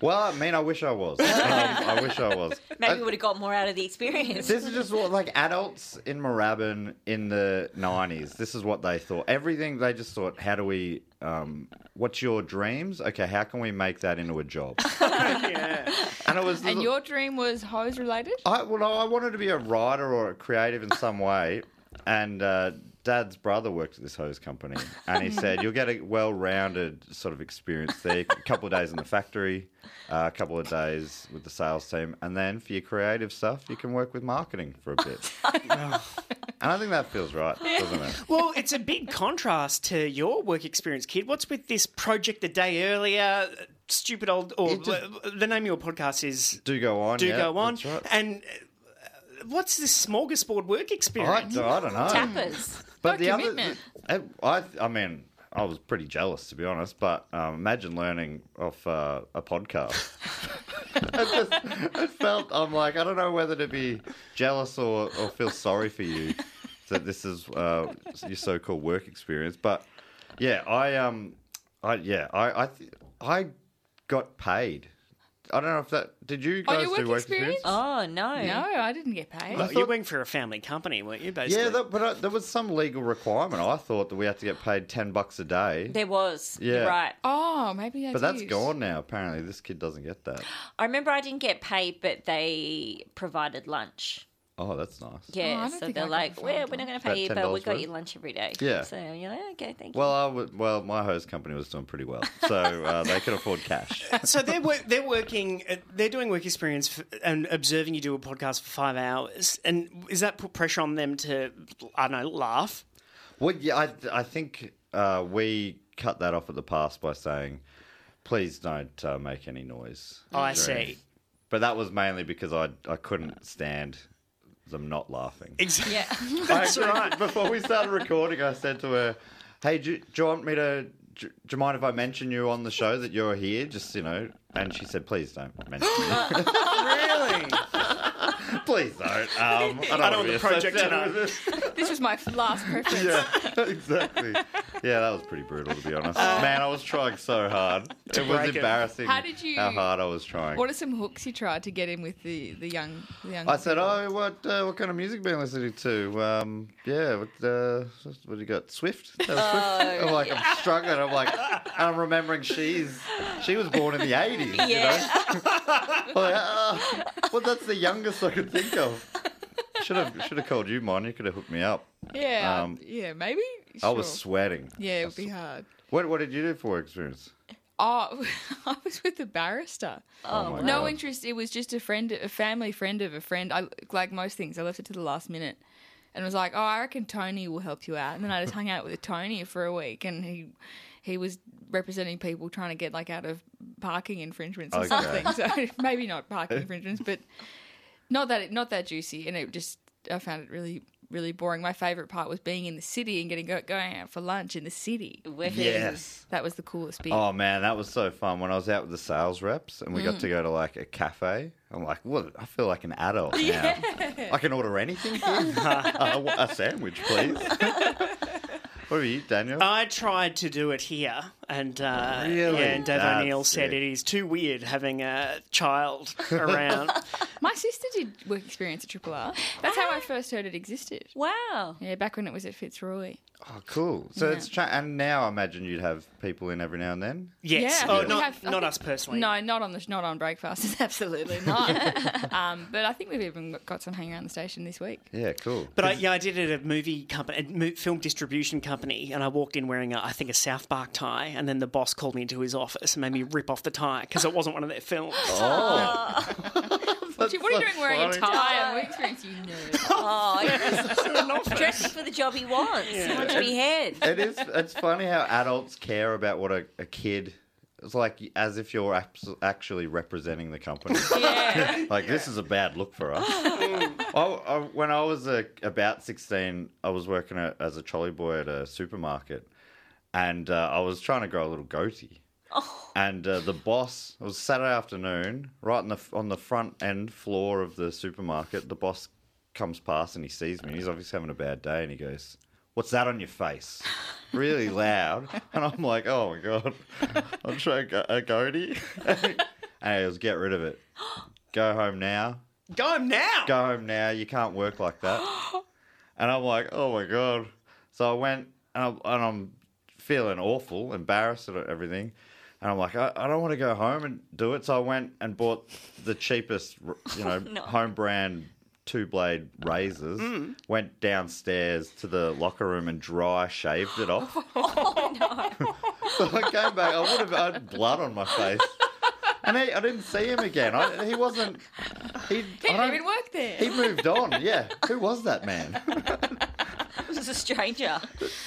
Well, I mean, I wish I was. Um, I wish I was. Maybe we would have got more out of the experience. this is just what like adults in Moorabbin in the nineties. This is what they thought. Everything they just thought. How do we? Um, what's your dreams? Okay, how can we make that into a job? yeah. And it was. And your dream was hose related? I well, I wanted to be a writer or a creative in some way, and uh, Dad's brother worked at this hose company, and he said you'll get a well-rounded sort of experience there. A couple of days in the factory, uh, a couple of days with the sales team, and then for your creative stuff, you can work with marketing for a bit. and I think that feels right, doesn't it? Well, it's a big contrast to your work experience, kid. What's with this project a day earlier? Stupid old, or just- the name of your podcast is Do go on. Do yeah, Go On. That's right. And uh, what's this smorgasbord work I, experience? I don't know. Tappers. But the other, commitment. I, I, I mean, I was pretty jealous to be honest. But um, imagine learning off uh, a podcast. it, just, it felt. I'm like I don't know whether to be jealous or, or feel sorry for you that this is uh, your so-called work experience. But yeah, I um, I yeah, I I th- I got paid. I don't know if that did you On guys your do work work experience? experience? Oh no. No, I didn't get paid. Well, you're working for a family company, weren't you? Basically. Yeah, that, but uh, there was some legal requirement. I thought that we had to get paid ten bucks a day. There was. Yeah. You're right. Oh, maybe I But that's did. gone now. Apparently, this kid doesn't get that. I remember I didn't get paid, but they provided lunch. Oh, that's nice. Yeah, I don't so think they're I like, the well, we're not going to About pay you, but we $10 got worth? you lunch every day. Yeah. So you're like, okay, thank you. Well, I would, well, my host company was doing pretty well, so uh, they could afford cash. so they're wor- they're working, uh, they're doing work experience for, and observing you do a podcast for five hours. And is that put pressure on them to, I don't know, laugh? Well, yeah, I, I think uh, we cut that off at the pass by saying, please don't uh, make any noise. Oh, I during- see. But that was mainly because I I couldn't stand them not laughing. Exactly. yeah. I actually- Before we started recording, I said to her, "Hey, do, do you want me to? Do, do you mind if I mention you on the show that you're here? Just you know." And she said, "Please don't mention me. really? Please don't. Um, I don't, I don't want want to the project to associated know. with it." This was my last preference. yeah, exactly. Yeah, that was pretty brutal to be honest. Man, I was trying so hard. It was break it. embarrassing. How did you- How hard I was trying. What are some hooks you tried to get in with the, the young the young? I said, people? "Oh, what uh, what kind of music been listening to? Um, yeah, what, uh, what do you got? Swift. Taylor Swift? I'm like, I'm struggling. I'm like, I'm remembering she's she was born in the '80s. Yeah. You know, like, uh, well, that's the youngest I could think of. Should have should have called you, Mon. You could have hooked me up. Yeah, Um, yeah, maybe. I was Sure. sweating. Yeah, it would be hard. What what did you do for work experience? Oh, I was with the barrister. Oh, my no God. interest. It was just a friend, a family friend of a friend. I like most things. I left it to the last minute, and was like, "Oh, I reckon Tony will help you out." And then I just hung out with Tony for a week, and he he was representing people trying to get like out of parking infringements or Okay. something. So maybe not parking infringements, but not that not that juicy. And it just I found it really really boring. My favorite part was being in the city and getting going out for lunch in the city. Yes. that was the coolest bit. Oh man, that was so fun when I was out with the sales reps and we Mm. got to go to like a cafe. I'm like, what? I feel like an adult now. I can order anything here. uh, a sandwich, please. what about you, Daniel? I tried to do it here, and uh, Really? yeah, and Dave That's O'Neill said sick. it is too weird having a child around. My sister did work experience at Triple R. That's how I first heard it existed. Wow. Yeah, back when it was at Fitzroy. oh, cool. So Yeah. it's cha- and now I imagine you'd have people in every now and then. yes, Yeah, oh, we not have- I not think- us personally. No, not on the not on breakfast. Absolutely not. um, but I think we've even got some hanging around the station this week. Yeah, cool. But I, yeah, I did it at a movie company, a mo- film distribution company, and I walked in wearing, a, I think, a South Park tie, and then the boss called me into his office and made me rip off the tie because it wasn't one of their films. Oh, What, are you doing wearing a tie on work experience? You nerd. Oh, dressing for the job he wants. He wants to be head. it is. It's funny how adults care about what a, a kid. It's like as if you're actually representing the company. Yeah. like this is a bad look for us. I, I, when I was uh, about sixteen, I was working at, as a trolley boy at a supermarket, and uh, I was trying to grow a little goatee. Oh. And uh, the boss, it was Saturday afternoon, right on the on the front end floor of the supermarket. The boss comes past and he sees me. He's obviously having a bad day, and he goes, "What's that on your face?" Really loud, and I'm like, "Oh my god, I'm trying go- a goatee." and he goes, "Get rid of it. Go home now. Go home now. Go home now. You can't work like that." And I'm like, "Oh my god." So I went and I'm, and I'm feeling awful, embarrassed at everything. And I'm like, I, I don't want to go home and do it. So I went and bought the cheapest, you know, oh, No. home brand two blade razors. Mm. Went downstairs to the locker room and dry shaved it off. Oh, so I came back. I would have I had blood on my face. And he, I didn't see him again. I, he wasn't. He, He didn't even work there. he moved on. Yeah, who was that man? This is a stranger.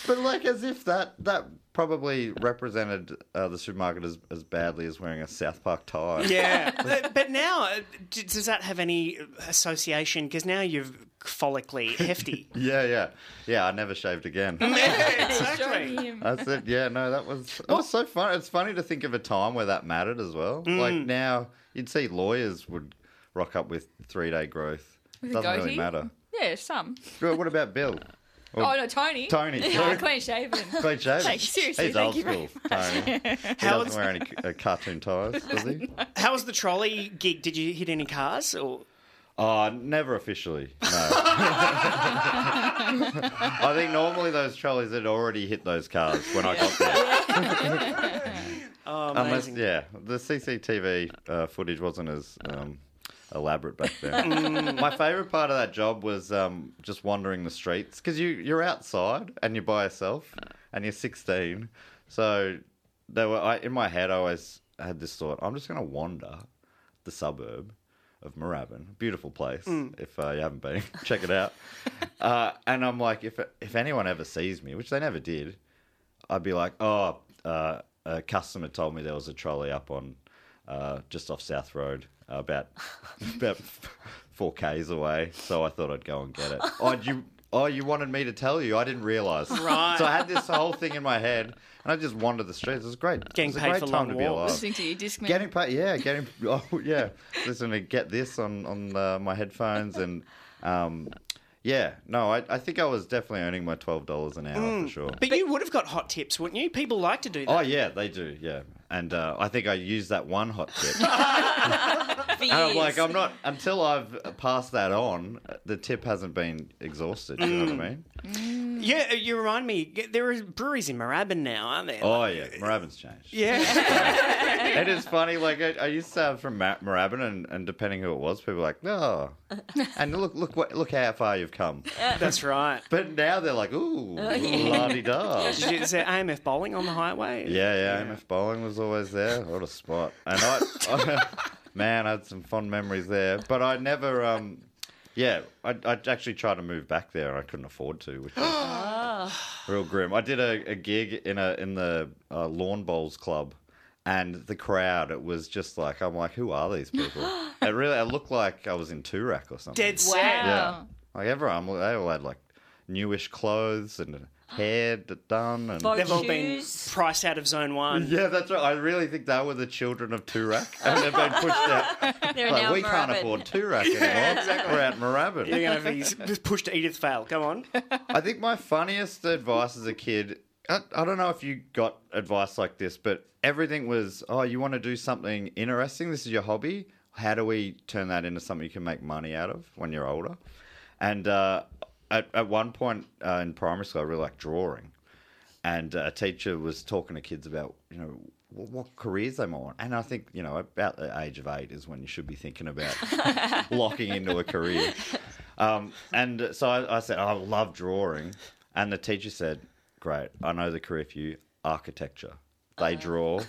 But like, as if that that probably represented uh, the supermarket as, as badly as wearing a South Park tie. Yeah, but, but now, uh, d- does that have any association? Because now you've follically hefty. Yeah, yeah, yeah. I never shaved again. yeah, exactly. I said, yeah, no, that was it was so fun. It's funny to think of a time where that mattered as well. Like Mm. now, you'd see lawyers would rock up with three day growth. With Doesn't really matter. Yeah, some. Well, what about Bill? Or- oh no, Tony. Tony, Yeah, sorry. clean shaven. Clean shaven. Like, seriously, He's thank old you very school, Tony. He How doesn't was- wear any uh, cartoon ties, does he? How was the trolley gig? Did you hit any cars or? Oh, never officially. No. I think normally those trolleys had already hit those cars when I got there. Oh, Unless, yeah, the CCTV uh, footage wasn't as um, elaborate back then. Mm. My favourite part of that job was um, just wandering the streets because you you're outside and you're by yourself and you're 16. So they were I, in my head. I always had this thought: I'm just going to wander the suburb of Moorabbin, beautiful place. Mm. If uh, you haven't been, check it out. Uh, and I'm like, if if anyone ever sees me, which they never did, I'd be like, oh, uh, a customer told me there was a trolley up on uh, just off South Road, about about four k's away. So I thought I'd go and get it. Oh, you. Oh, you wanted me to tell you? I didn't realise. Right. So I had this whole thing in my head, and I just wandered the streets. It was great. Getting it was a paid great for time long to be walks. alive. Listening to you, Discman. Getting paid, yeah, getting. Oh, yeah. Listen to get this on on uh, my headphones and, um, yeah. No, I, I think I was definitely earning my twelve dollars an hour Mm. for sure. But you would have got hot tips, wouldn't you? People like to do that. Oh yeah, they do. Yeah, and uh, I think I used that one hot tip. And I'm like. I'm not until I've passed that on. The tip hasn't been exhausted. You know what I mm. mean? Mm. Yeah, uh, you remind me. There are breweries in Moorabbin now, aren't there? Oh yeah, uh, Moorabbin's changed. Yeah. it is funny. Like I, I used to have from Ma- Moorabbin, and, and depending who it was, people were like, "No," oh. and look, look, what, look how far you've come. That's right. But now they're like, "Ooh, Oh, yeah. la di da." Did you, is there AMF bowling on the highway? Yeah, yeah, MF Bowling was always there. What a spot! And I, I man, I had some fond memories there. But I never, um, yeah, I, I actually tried to move back there, and I couldn't afford to, which was real grim. I did a, a gig in a in the uh, lawn bowls club, and the crowd, it was just like, I'm like, who are these people? it really, it looked like I was in Toorak or something. Dead set. Yeah, like everyone, they all had like newish clothes and hair done, and They've all been priced out of zone one. yeah, that's right. I really think they were the children of Toorak, and they've been pushed out. They're like, now we can't Moorabbin. afford Toorak anymore. Yeah, exactly. We're at Moorabbin. You're going to be s- pushed to Edithvale. Go on. I think my funniest advice as a kid, I, I don't know if you got advice like this, but everything was, oh, you want to do something interesting? This is your hobby. How do we turn that into something you can make money out of when you're older? And uh, at, at one point uh, in primary school, I really liked drawing. And uh, a teacher was talking to kids about, you know, what, what careers they might want. And I think, you know, about the age of eight is when you should be thinking about locking into a career. Um, and so I, I said, "Oh, I love drawing. And the teacher said, Great, I know the career for you architecture. They draw.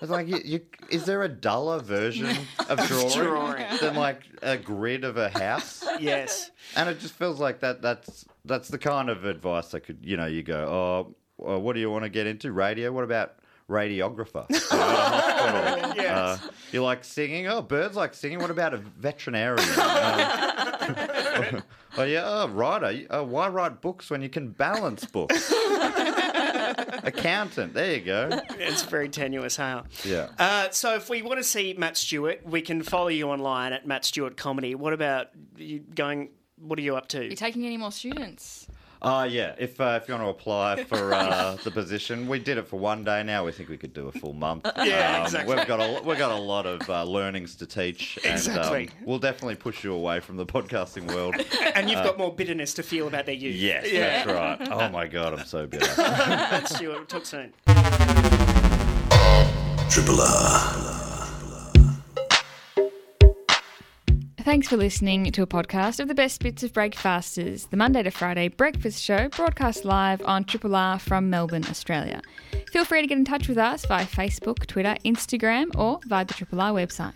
I was like, you, you, is there a duller version of drawing, Drawing. than like a grid of a house? Yes. And it just feels like that. That's that's the kind of advice I could, you know, you go, oh, well, what do you want to get into? Radio? What about radiographer? You know, at a hospital. Yes. Uh, you like singing? Oh, birds like singing. What about a veterinarian? Uh, oh yeah, oh, writer. Uh, why write books when you can balance books? Accountant. There you go. It's very tenuous, how? Yeah. Uh, so if we want to see Matt Stewart, we can follow you online at Matt Stewart Comedy. What about you going? What are you up to? You to? taking any more students? Uh, yeah, if uh, if you want to apply for uh, the position, we did it for one day. Now we think we could do a full month. Yeah, Um, exactly. We've got a we've got a lot of uh, learnings to teach, and Exactly. um, we'll definitely push you away from the podcasting world. And you've Uh, got more bitterness to feel about their youth. Yes, Yeah. that's right. Oh my god, I'm so bitter. Matt Stewart. Talk soon. Triple R. Thanks for listening to a podcast of the best bits of Breakfasters, the Monday to Friday breakfast show broadcast live on Triple R from Melbourne, Australia. Feel free to get in touch with us via Facebook, Twitter, Instagram, or via the Triple R website.